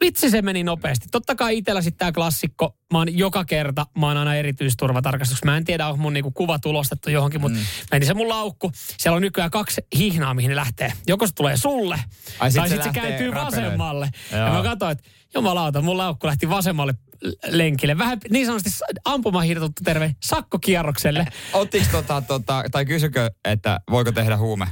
vitsi se meni nopeasti. Totta kai itsellä sitten tämä klassikko, mä oon joka kerta, mä oon aina erityisturvatarkastuksessa. Mä en tiedä, onko mun niinku kuva tulostettu johonkin, mutta mm. meni se mun laukku. Siellä on nykyään kaksi hihnaa, mihin ne lähtee. Joko se tulee sulle, Ai tai sitten se, se kääntyy rapelöön. vasemmalle. Joo. Ja mä katsoin, että jumalauta, mun laukku lähti vasemmalle lenkille. Vähän niin sanotusti ampumahirtuttu terve sakkokierrokselle. Ottiko tota, tota, tai kysykö, että voiko tehdä huume?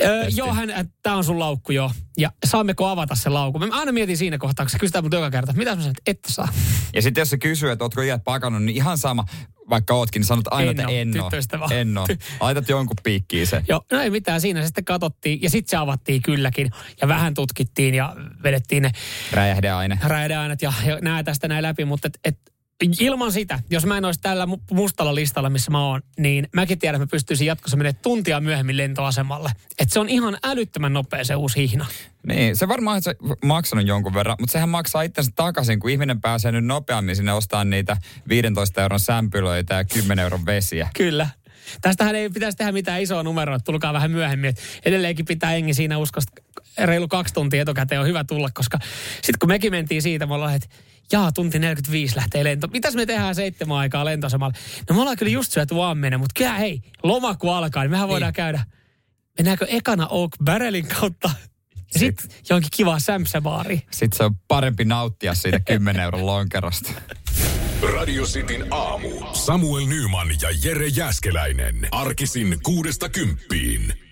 Öö, joo, hän, tämä on sun laukku jo. Ja saammeko avata se laukku? Mä aina mietin siinä kohtaa, kun se kysytään mun joka kerta, mitä mä sanon, että et saa. Ja sitten jos se kysyy, että ootko iät pakannut, niin ihan sama, vaikka ootkin, niin sanot aina, että en oo. En oo. Laitat jonkun piikkiin se. Joo, no ei mitään. Siinä se sitten katsottiin ja sitten se avattiin kylläkin. Ja vähän tutkittiin ja vedettiin ne... Räjähdeaine. Räjähdeainet ja, ja nää tästä näin läpi, mutta et, et ilman sitä, jos mä en olisi tällä mustalla listalla, missä mä oon, niin mäkin tiedän, että mä pystyisin jatkossa menemään tuntia myöhemmin lentoasemalle. Että se on ihan älyttömän nopea se uusi hihna. Niin, se varmaan se maksanut jonkun verran, mutta sehän maksaa itsensä takaisin, kun ihminen pääsee nyt nopeammin sinne ostamaan niitä 15 euron sämpylöitä ja 10 euron vesiä. Kyllä. Tästähän ei pitäisi tehdä mitään isoa numeroa, tulkaa vähän myöhemmin. edelleenkin pitää engi siinä uskosta reilu kaksi tuntia etukäteen on hyvä tulla, koska sitten kun mekin mentiin siitä, me ollaan, että jaa, tunti 45 lähtee lento. Mitäs me tehdään seitsemän aikaa lentoasemalle? No me ollaan kyllä just syöty aamenen, mutta kyllä hei, loma kun alkaa, niin mehän voidaan niin. käydä. Mennäänkö ekana Oak Barrelin kautta ja sitten sit johonkin kiva sämsäbaari. Sitten se on parempi nauttia siitä 10 euron lonkerosta. Radio Cityn aamu. Samuel Nyman ja Jere Jäskeläinen. Arkisin kuudesta kymppiin.